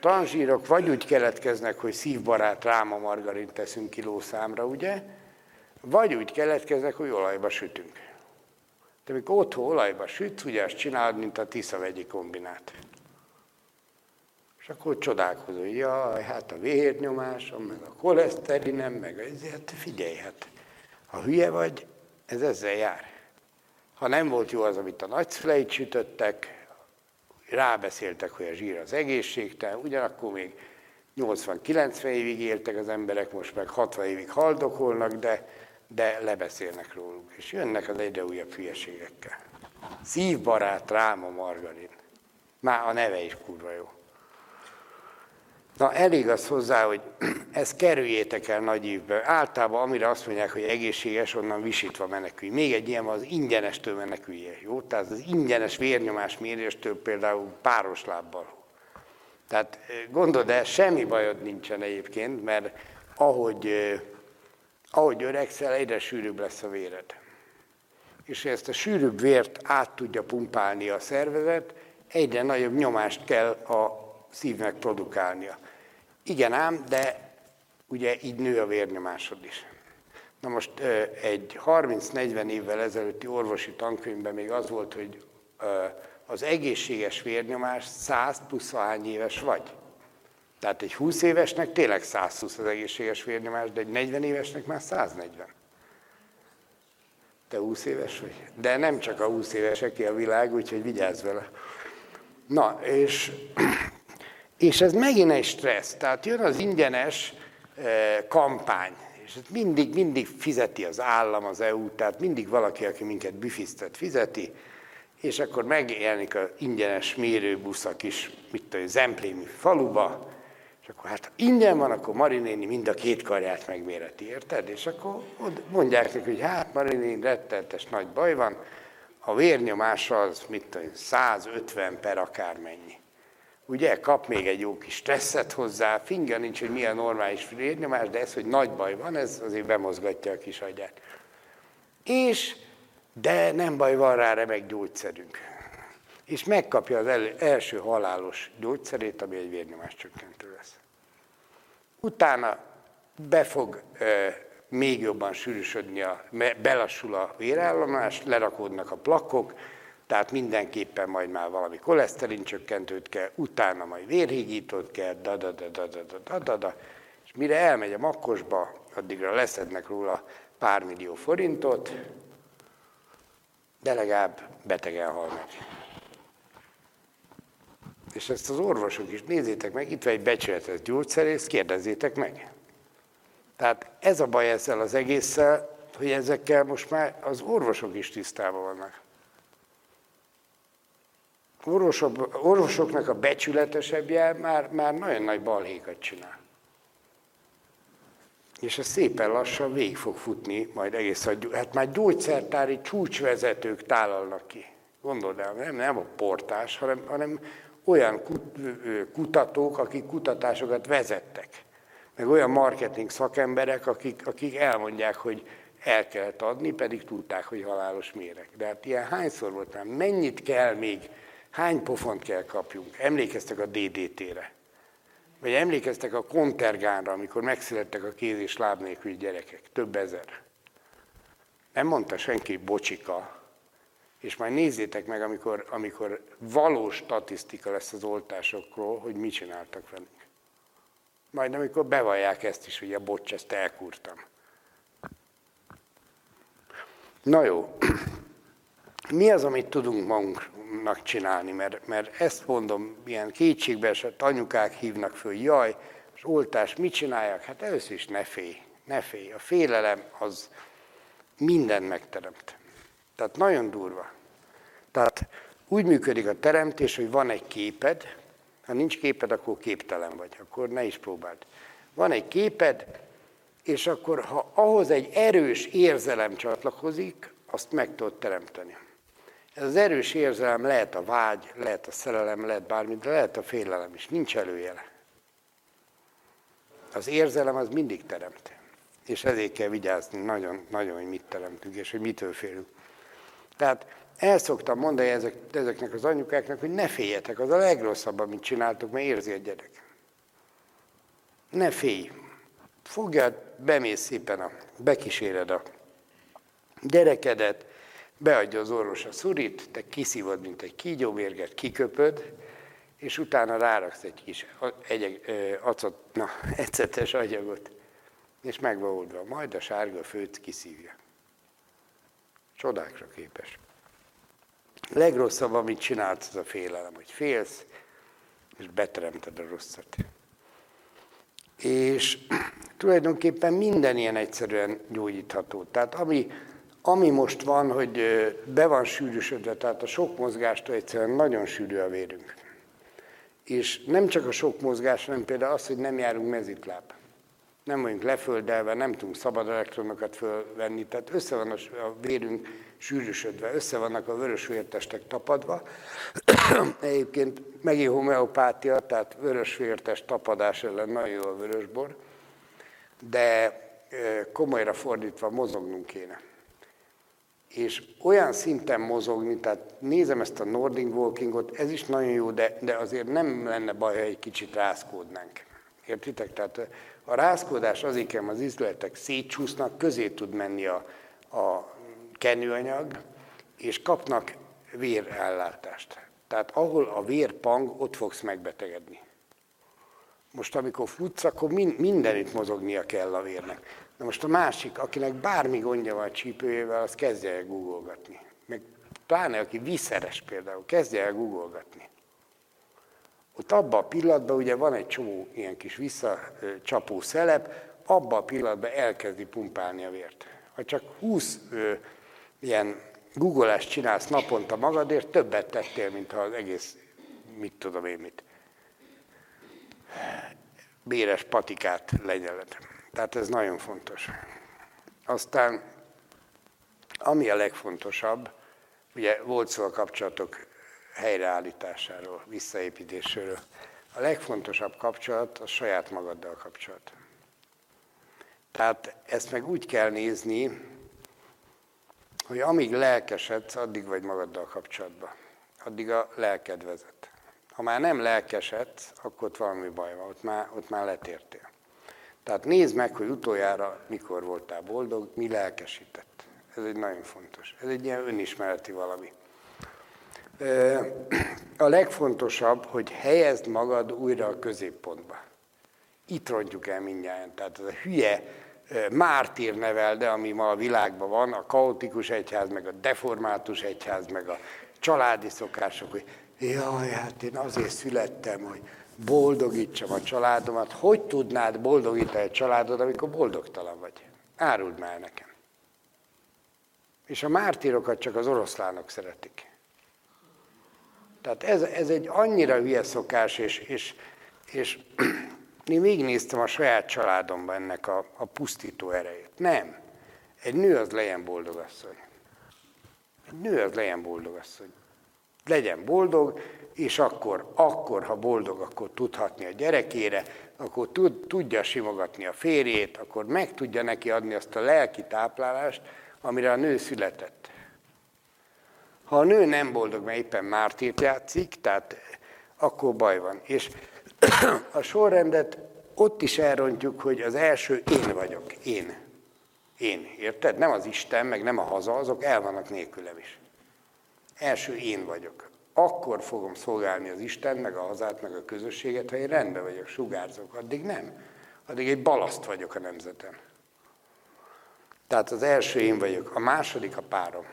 [SPEAKER 1] Transzsírok vagy úgy keletkeznek, hogy szívbarát ráma margarin teszünk kilószámra, ugye? Vagy úgy keletkeznek, hogy olajba sütünk. De amikor otthon olajba sütsz, ugye azt csinálod, mint a Tisza vegyi kombinát. És akkor csodálkozol, hogy jaj, hát a vérnyomásom, meg a koleszterinem, meg ezért figyelj, hát ha hülye vagy, ez ezzel jár. Ha nem volt jó az, amit a nagyszüleit sütöttek, rábeszéltek, hogy a zsír az egészségtelen, ugyanakkor még 80-90 évig éltek az emberek, most meg 60 évig haldokolnak, de, de lebeszélnek róluk, és jönnek az egyre újabb hülyeségekkel. Szívbarát, ráma, margarin. Már a neve is kurva jó. Na elég az hozzá, hogy ezt kerüljétek el nagy évben. Általában amire azt mondják, hogy egészséges, onnan visítva menekülj. Még egy ilyen van, az ingyenestől menekülje. Jó? Tehát az ingyenes vérnyomás méréstől például páros lábbal. Tehát gondold el, semmi bajod nincsen egyébként, mert ahogy, ahogy öregszel, egyre sűrűbb lesz a véred. És ezt a sűrűbb vért át tudja pumpálni a szervezet, egyre nagyobb nyomást kell a szívnek produkálnia. Igen ám, de ugye így nő a vérnyomásod is. Na most egy 30-40 évvel ezelőtti orvosi tankönyvben még az volt, hogy az egészséges vérnyomás 100 plusz hány éves vagy. Tehát egy 20 évesnek tényleg 120 az egészséges vérnyomás, de egy 40 évesnek már 140. Te 20 éves vagy? De nem csak a 20 éveseké a világ, úgyhogy vigyázz vele. Na, és és ez megint egy stressz. Tehát jön az ingyenes eh, kampány, és ez mindig, mindig fizeti az állam, az EU, tehát mindig valaki, aki minket büfisztet, fizeti, és akkor megjelenik az ingyenes mérőbusz a kis, mit tudom, Zemplémi faluba, és akkor hát ha ingyen van, akkor Marinéni mind a két karját megméreti, érted? És akkor mondják neki, hogy hát Marinéni rettentes nagy baj van, a vérnyomása az, mit tudom, 150 per akármennyi ugye kap még egy jó kis stresszet hozzá, finga nincs, hogy milyen normális vérnyomás, de ez, hogy nagy baj van, ez azért bemozgatja a kis agyát. És, de nem baj, van rá remek gyógyszerünk. És megkapja az el, első halálos gyógyszerét, ami egy vérnyomás csökkentő lesz. Utána be fog e, még jobban sűrűsödni, a, belassul a vérállomás, lerakódnak a plakok, tehát mindenképpen majd már valami koleszterin csökkentőt kell, utána majd vérhígítót kell, da da da da da da da da és mire elmegy a makkosba, addigra leszednek róla pár millió forintot, de legalább betegen hal meg. És ezt az orvosok is nézzétek meg, itt van egy becsületes gyógyszerész, kérdezzétek meg. Tehát ez a baj ezzel az egésszel, hogy ezekkel most már az orvosok is tisztában vannak orvosok, orvosoknak a becsületesebbje már, már nagyon nagy balhékat csinál. És ez szépen lassan végig fog futni, majd egész a, hát már gyógyszertári csúcsvezetők tálalnak ki. Gondold el, nem, nem a portás, hanem, hanem olyan kutatók, akik kutatásokat vezettek. Meg olyan marketing szakemberek, akik, akik elmondják, hogy el kellett adni, pedig tudták, hogy halálos méreg. De hát ilyen hányszor volt már? Mennyit kell még Hány pofont kell kapjunk? Emlékeztek a DDT-re? Vagy emlékeztek a kontergánra, amikor megszülettek a kéz és láb nélküli gyerekek? Több ezer. Nem mondta senki bocsika, és majd nézzétek meg, amikor, amikor valós statisztika lesz az oltásokról, hogy mit csináltak velünk. Majd amikor bevallják ezt is, hogy a bocs, ezt elkúrtam. Na jó, mi az, amit tudunk magunknak csinálni? Mert, mert ezt mondom, ilyen kétségbe esett anyukák hívnak föl, jaj, és oltás, mit csinálják? Hát először is ne félj, ne félj. A félelem az mindent megteremt. Tehát nagyon durva. Tehát úgy működik a teremtés, hogy van egy képed, ha nincs képed, akkor képtelen vagy, akkor ne is próbáld. Van egy képed, és akkor ha ahhoz egy erős érzelem csatlakozik, azt meg tudod teremteni. Ez az erős érzelem lehet a vágy, lehet a szerelem, lehet bármi, de lehet a félelem is. Nincs előjele. Az érzelem az mindig teremt. És ezért kell vigyázni nagyon, nagyon, hogy mit teremtünk, és hogy mitől félünk. Tehát el szoktam mondani ezek, ezeknek az anyukáknak, hogy ne féljetek, az a legrosszabb, amit csináltok, mert érzi a gyerek. Ne félj. Fogjad, bemész szépen, a, bekíséred a gyerekedet, beadja az orvos a szurit, te kiszívod, mint egy kígyómérget, kiköpöd, és utána ráraksz egy kis egy, acot, na, ecetes agyagot, és meg. Majd a sárga főt kiszívja. Csodákra képes. Legrosszabb, amit csinálsz, az a félelem, hogy félsz, és beteremted a rosszat. És tulajdonképpen minden ilyen egyszerűen gyógyítható. Tehát ami ami most van, hogy be van sűrűsödve, tehát a sok mozgástól egyszerűen nagyon sűrű a vérünk. És nem csak a sok mozgás, hanem például az, hogy nem járunk mezitláb. Nem vagyunk leföldelve, nem tudunk szabad elektronokat fölvenni, tehát össze van a vérünk sűrűsödve, össze vannak a vörös vértestek tapadva. Egyébként megint homeopátia, tehát vörös vértest tapadás ellen nagyon jó a vörösbor, de komolyra fordítva mozognunk kéne. És olyan szinten mozogni, tehát nézem ezt a Nordic Walkingot, ez is nagyon jó, de, de azért nem lenne baj, ha egy kicsit rászkódnánk. Értitek? Tehát a rászkódás azért, az izletek szétcsúsznak, közé tud menni a, a kenőanyag, és kapnak vérellátást. Tehát ahol a vér pang, ott fogsz megbetegedni. Most amikor futsz, akkor mindenütt mozognia kell a vérnek. Na most a másik, akinek bármi gondja van a csípőjével, az kezdje el googolgatni. Meg pláne, aki viszeres például, kezdje el googolgatni. Ott abban a pillanatban ugye van egy csomó ilyen kis visszacsapó szelep, abban a pillanatban elkezdi pumpálni a vért. Ha csak 20 ö, ilyen googleást csinálsz naponta magadért, többet tettél, mint ha az egész, mit tudom én mit, béres patikát lenyeled. Tehát ez nagyon fontos. Aztán, ami a legfontosabb, ugye volt szó a kapcsolatok helyreállításáról, visszaépítéséről. A legfontosabb kapcsolat a saját magaddal kapcsolat. Tehát ezt meg úgy kell nézni, hogy amíg lelkesedsz, addig vagy magaddal kapcsolatban. Addig a lelked vezet. Ha már nem lelkesedsz, akkor ott valami baj van, ott már, ott már letértél. Tehát nézd meg, hogy utoljára mikor voltál boldog, mi lelkesített. Ez egy nagyon fontos. Ez egy ilyen önismereti valami. A legfontosabb, hogy helyezd magad újra a középpontba. Itt rontjuk el mindjárt. Tehát ez a hülye mártír nevelde, ami ma a világban van, a kaotikus egyház, meg a deformátus egyház, meg a családi szokások, hogy jaj, hát én azért születtem, hogy boldogítsam a családomat. Hogy tudnád boldogítani a családod, amikor boldogtalan vagy? Áruld már nekem. És a mártírokat csak az oroszlánok szeretik. Tehát ez, ez egy annyira hülye szokás, és, és, és én végignéztem a saját családomban ennek a, a pusztító erejét. Nem. Egy nő az legyen boldogasszony. Egy nő az legyen boldogasszony. Legyen boldog, és akkor, akkor, ha boldog, akkor tudhatni a gyerekére, akkor tud, tudja simogatni a férjét, akkor meg tudja neki adni azt a lelki táplálást, amire a nő született. Ha a nő nem boldog, mert éppen Mártét játszik, tehát akkor baj van. És a sorrendet ott is elrontjuk, hogy az első én vagyok. Én. Én. Érted? Nem az Isten, meg nem a haza, azok el vannak nélkülem is. Első én vagyok. Akkor fogom szolgálni az Isten, meg a hazát, meg a közösséget, ha én rendben vagyok, sugárzok. Addig nem. Addig egy balaszt vagyok a nemzetem. Tehát az első én vagyok, a második a párom.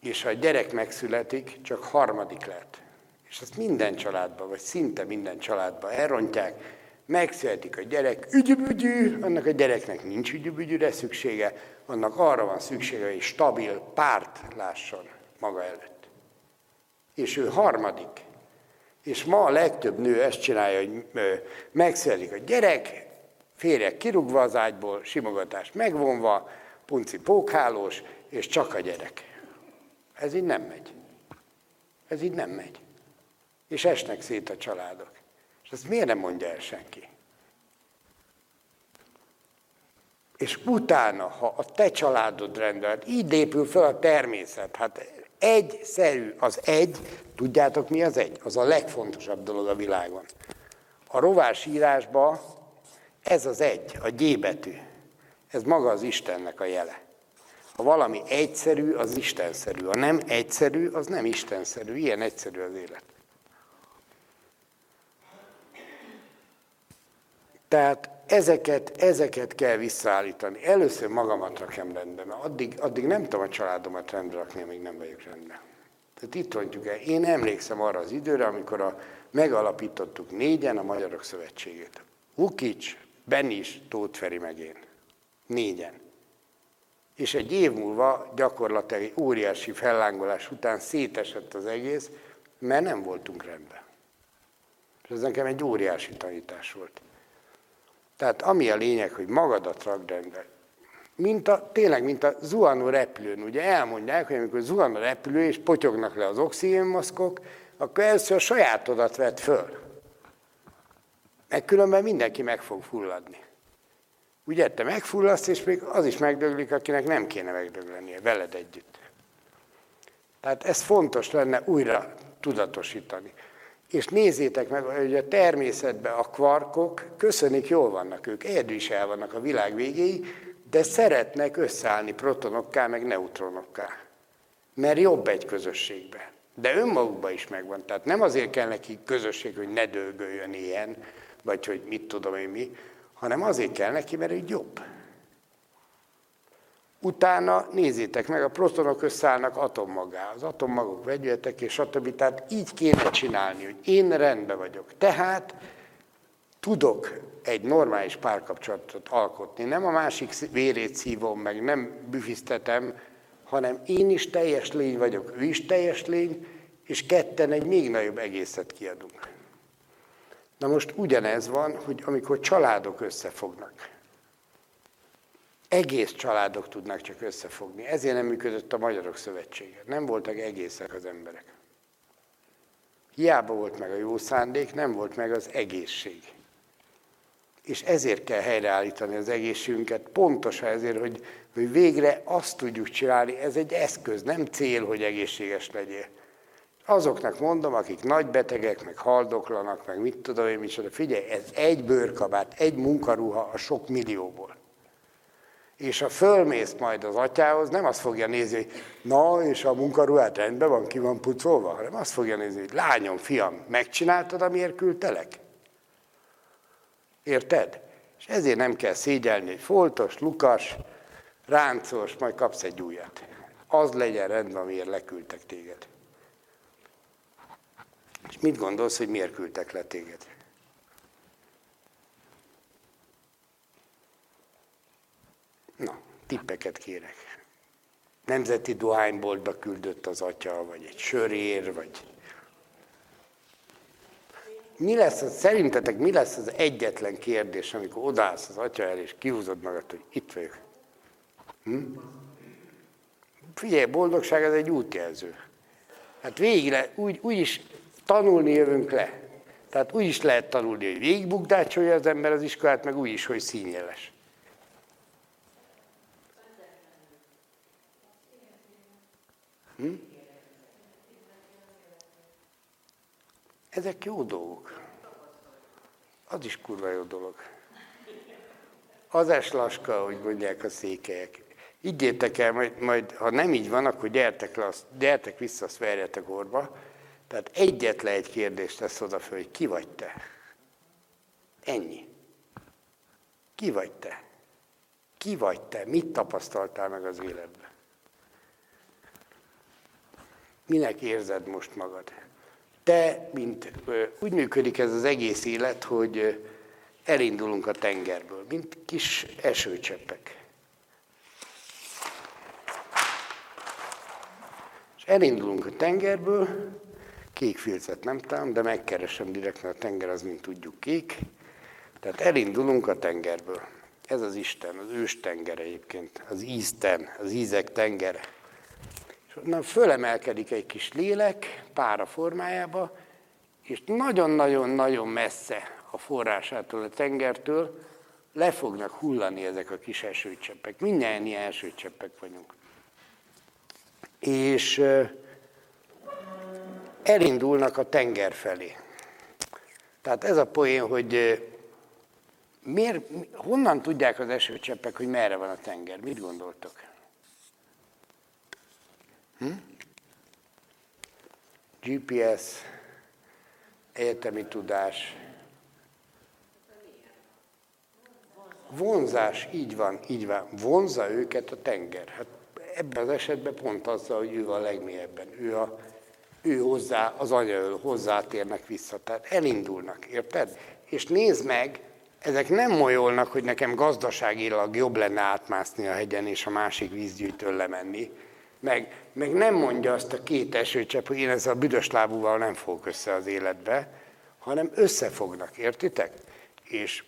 [SPEAKER 1] És ha a gyerek megszületik, csak harmadik lehet. És ezt minden családban, vagy szinte minden családban elrontják, megszületik a gyerek, ügyübügyű, annak a gyereknek nincs ügyübügyűre szüksége, annak arra van szüksége, hogy stabil párt lásson maga előtt. És ő harmadik. És ma a legtöbb nő ezt csinálja, hogy megszületik a gyerek, férjek kirúgva az ágyból, simogatást megvonva, punci pókhálós, és csak a gyerek. Ez így nem megy. Ez így nem megy és esnek szét a családok. És ezt miért nem mondja el senki? És utána, ha a te családod rendelt, így épül fel a természet. Hát egyszerű, az egy, tudjátok mi az egy? Az a legfontosabb dolog a világon. A rovás írásban ez az egy, a G betű. Ez maga az Istennek a jele. Ha valami egyszerű, az istenszerű. Ha nem egyszerű, az nem istenszerű. Ilyen egyszerű az élet. Tehát ezeket, ezeket kell visszaállítani. Először magamat rakjam rendbe, mert addig, addig nem tudom a családomat rendbe rakni, amíg nem vagyok rendben. Tehát itt mondjuk el. Én emlékszem arra az időre, amikor a, megalapítottuk négyen a Magyarok Szövetségét. Vukics, Benis, Tóth Feri meg én. Négyen. És egy év múlva gyakorlatilag óriási fellángolás után szétesett az egész, mert nem voltunk rendben. És ez nekem egy óriási tanítás volt. Tehát ami a lényeg, hogy magadat rakd rendbe. Mint a, tényleg, mint a zuhanó repülőn. Ugye elmondják, hogy amikor zuhan a repülő, és potyognak le az oxigénmaszkok, akkor először a sajátodat vett föl. Meg különben mindenki meg fog fulladni. Ugye te megfulladsz, és még az is megdöglik, akinek nem kéne megdöglenie, veled együtt. Tehát ez fontos lenne újra tudatosítani. És nézzétek meg, hogy a természetben a kvarkok, köszönik, jól vannak ők, egyedül is el vannak a világ végéig, de szeretnek összeállni protonokká, meg neutronokká. Mert jobb egy közösségbe. De önmagukban is megvan. Tehát nem azért kell neki közösség, hogy ne dőlgöljön ilyen, vagy hogy mit tudom én mi, hanem azért kell neki, mert egy jobb. Utána nézzétek meg, a protonok összeállnak atommagá, az atommagok vegyületek és stb. Tehát így kéne csinálni, hogy én rendben vagyok. Tehát tudok egy normális párkapcsolatot alkotni. Nem a másik vérét szívom meg, nem büfisztetem, hanem én is teljes lény vagyok, ő is teljes lény, és ketten egy még nagyobb egészet kiadunk. Na most ugyanez van, hogy amikor családok összefognak, egész családok tudnak csak összefogni. Ezért nem működött a Magyarok Szövetsége. Nem voltak egészek az emberek. Hiába volt meg a jó szándék, nem volt meg az egészség. És ezért kell helyreállítani az egészségünket, pontosan ezért, hogy, hogy végre azt tudjuk csinálni, ez egy eszköz, nem cél, hogy egészséges legyél. Azoknak mondom, akik nagy betegek, meg haldoklanak, meg mit tudom én micsoda, figyelj, ez egy bőrkabát, egy munkaruha a sok millióból. És ha fölmész majd az atyához, nem azt fogja nézni, hogy na, és a munkaruhát rendben van, ki van pucolva, hanem azt fogja nézni, hogy lányom, fiam, megcsináltad, amiért küldtelek? Érted? És ezért nem kell szégyelni, hogy foltos, lukas, ráncos, majd kapsz egy újat. Az legyen rendben, amiért leküldtek téged. És mit gondolsz, hogy miért küldtek le téged? Na, tippeket kérek. Nemzeti dohányboltba küldött az atya, vagy egy sörér, vagy... Mi lesz az, szerintetek mi lesz az egyetlen kérdés, amikor odállsz az atya el, és kihúzod magad, hogy itt vagyok? Hm? Figyelj, boldogság ez egy útjelző. Hát végre úgy, úgy is tanulni jövünk le. Tehát úgy is lehet tanulni, hogy végigbukdácsolja az ember az iskolát, meg úgy is, hogy színjeles. Hm? Ezek jó dolgok. Az is kurva jó dolog. Az eslaska, hogy mondják a székelyek. Ígyétek el, majd, majd, ha nem így van, akkor gyertek, le, gyertek vissza, azt verjetek orba. Tehát egyetlen egy kérdést tesz oda föl, hogy ki vagy te? Ennyi. Ki vagy te? Ki vagy te? Mit tapasztaltál meg az életben? Minek érzed most magad? Te, mint úgy működik ez az egész élet, hogy elindulunk a tengerből, mint kis esőcseppek. És elindulunk a tengerből, kék filcet nem tám, de megkeresem direkt, mert a tenger az, mint tudjuk, kék. Tehát elindulunk a tengerből. Ez az Isten, az ős tenger egyébként, az ízten, az ízek tengere. Onnan fölemelkedik egy kis lélek, pára formájába, és nagyon-nagyon-nagyon messze a forrásától, a tengertől le fognak hullani ezek a kis esőcseppek. Mindjárt ilyen esőcseppek vagyunk. És elindulnak a tenger felé. Tehát ez a poén, hogy miért, honnan tudják az esőcseppek, hogy merre van a tenger? Mit gondoltok? Hm? GPS, egyetemi tudás, vonzás, így van, így van. Vonza őket a tenger. Hát ebben az esetben pont azzal, hogy ő a legmélyebben. Ő a ő hozzá, az anya hozzátérnek vissza. Tehát elindulnak, érted? És nézd meg, ezek nem molyolnak, hogy nekem gazdaságilag jobb lenne átmászni a hegyen és a másik vízgyűjtől lemenni, meg, meg nem mondja azt a két esőcsepp, hogy én ezzel a büdös lábúval nem fogok össze az életbe, hanem összefognak, értitek? És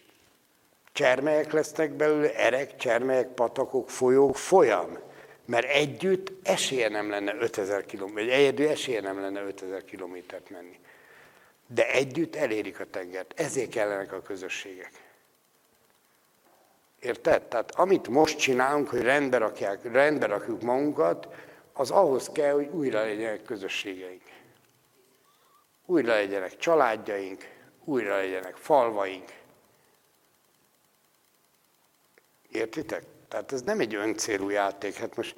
[SPEAKER 1] csermelyek lesznek belőle, erek, csermelyek, patakok, folyók, folyam. Mert együtt esélye nem lenne 5000 km, vagy egyedül esélye nem lenne 5000 kilométert menni. De együtt elérik a tengert. Ezért kellenek a közösségek. Érted? Tehát amit most csinálunk, hogy rendbe, rakják, rendbe rakjuk magunkat, az ahhoz kell, hogy újra legyenek közösségeink. Újra legyenek családjaink, újra legyenek falvaink. Értitek? Tehát ez nem egy öncélú játék. Hát most,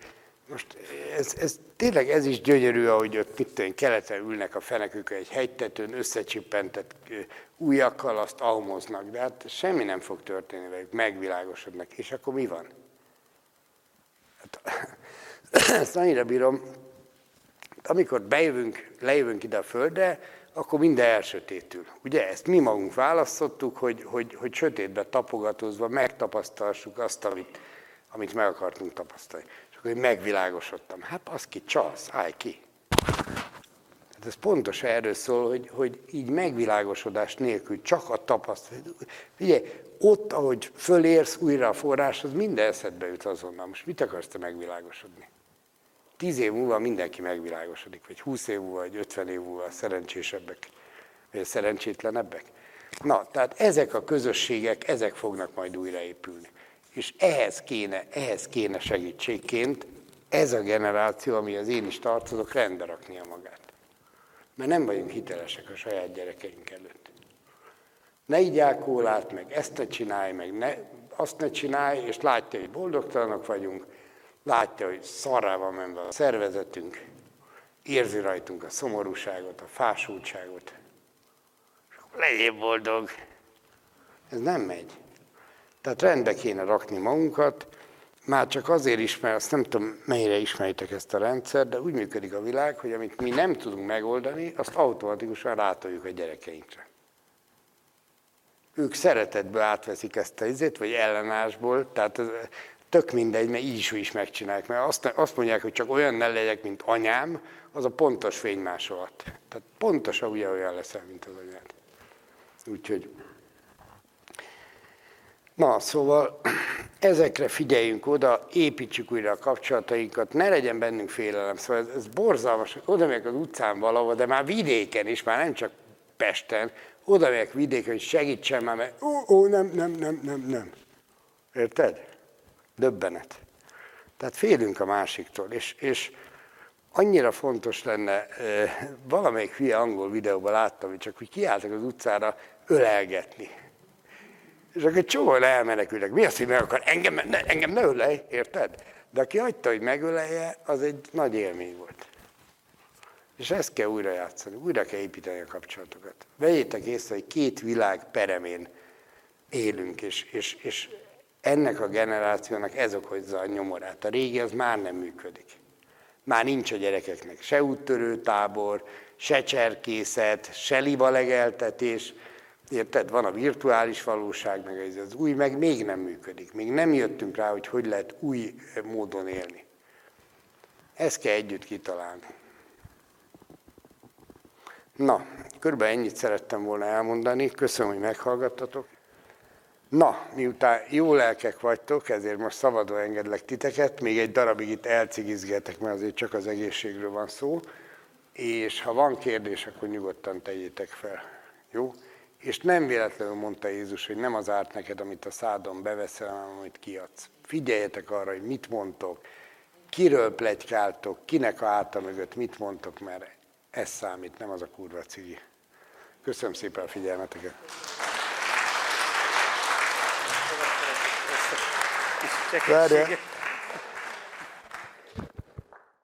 [SPEAKER 1] most ez, ez, tényleg ez is gyönyörű, ahogy ott tudom, keleten ülnek a fenekük egy hegytetőn, összecsippentett újakkal, azt almoznak, de hát semmi nem fog történni velük, megvilágosodnak. És akkor mi van? Hát, ezt annyira bírom, amikor bejövünk, lejövünk ide a földre, akkor minden elsötétül. Ugye ezt mi magunk választottuk, hogy, hogy, hogy sötétbe tapogatózva megtapasztalsuk azt, amit, amit meg akartunk tapasztalni. És akkor megvilágosodtam. Hát az ki, csalsz, állj ki. Hát ez pontosan erről szól, hogy, hogy így megvilágosodás nélkül csak a tapasztalat. Ugye, ott, ahogy fölérsz újra a forráshoz, minden eszedbe jut azonnal. Most mit akarsz te megvilágosodni? Tíz év múlva mindenki megvilágosodik, vagy húsz év múlva, vagy ötven év múlva a szerencsésebbek, vagy a szerencsétlenebbek. Na, tehát ezek a közösségek, ezek fognak majd újraépülni. És ehhez kéne, ehhez kéne segítségként ez a generáció, ami az én is tartozok, rendbe raknia magát. Mert nem vagyunk hitelesek a saját gyerekeink előtt. Ne kólát, meg ezt ne csinálj, meg ne, azt ne csinálj, és látja, hogy boldogtalanok vagyunk, látja, hogy szarrá van menve a szervezetünk, érzi rajtunk a szomorúságot, a fásultságot, és akkor legyél boldog. Ez nem megy. Tehát rendbe kéne rakni magunkat, már csak azért is, mert azt nem tudom, mennyire ismeritek ezt a rendszert, de úgy működik a világ, hogy amit mi nem tudunk megoldani, azt automatikusan rátoljuk a gyerekeinkre. Ők szeretetből átveszik ezt a izét, vagy ellenásból, tehát ez, tök mindegy, mert így is, is megcsinálják. Mert azt, azt mondják, hogy csak olyan ne legyek, mint anyám, az a pontos fénymásolat. Tehát pontosan olyan leszel, mint az anyád. Úgyhogy Na, szóval ezekre figyeljünk oda, építsük újra a kapcsolatainkat, ne legyen bennünk félelem. Szóval ez, ez borzalmas, oda megyek az utcán valahol, de már vidéken is, már nem csak Pesten, oda megyek vidéken, hogy segítsen már, mert ó, ó, nem, nem, nem, nem, nem. Érted? Döbbenet. Tehát félünk a másiktól, és, és annyira fontos lenne, valamelyik hülye angol videóban láttam, hogy csak hogy kiálltak az utcára ölelgetni és akkor csomóan elmenekülnek. Mi az, hogy meg akar? Engem ne, engem ne ölej, érted? De aki hagyta, hogy megölelje, az egy nagy élmény volt. És ezt kell újra játszani, újra kell építeni a kapcsolatokat. Vegyétek észre, hogy két világ peremén élünk, és, és, és ennek a generációnak ez okozza a nyomorát. A régi az már nem működik. Már nincs a gyerekeknek se úttörő tábor, se cserkészet, se libalegeltetés, Érted? Van a virtuális valóság, meg ez az új, meg még nem működik. Még nem jöttünk rá, hogy hogy lehet új módon élni. Ezt kell együtt kitalálni. Na, körülbelül ennyit szerettem volna elmondani. Köszönöm, hogy meghallgattatok. Na, miután jó lelkek vagytok, ezért most szabadon engedlek titeket, még egy darabig itt elcigizgetek, mert azért csak az egészségről van szó, és ha van kérdés, akkor nyugodtan tegyétek fel. Jó? És nem véletlenül mondta Jézus, hogy nem az árt neked, amit a szádon beveszel, hanem amit kiadsz. Figyeljetek arra, hogy mit mondtok, kiről plegykáltok, kinek a álta mögött mit mondtok, mert ez számít, nem az a kurva cigi. Köszönöm szépen a figyelmeteket.
[SPEAKER 3] Até é. Glória.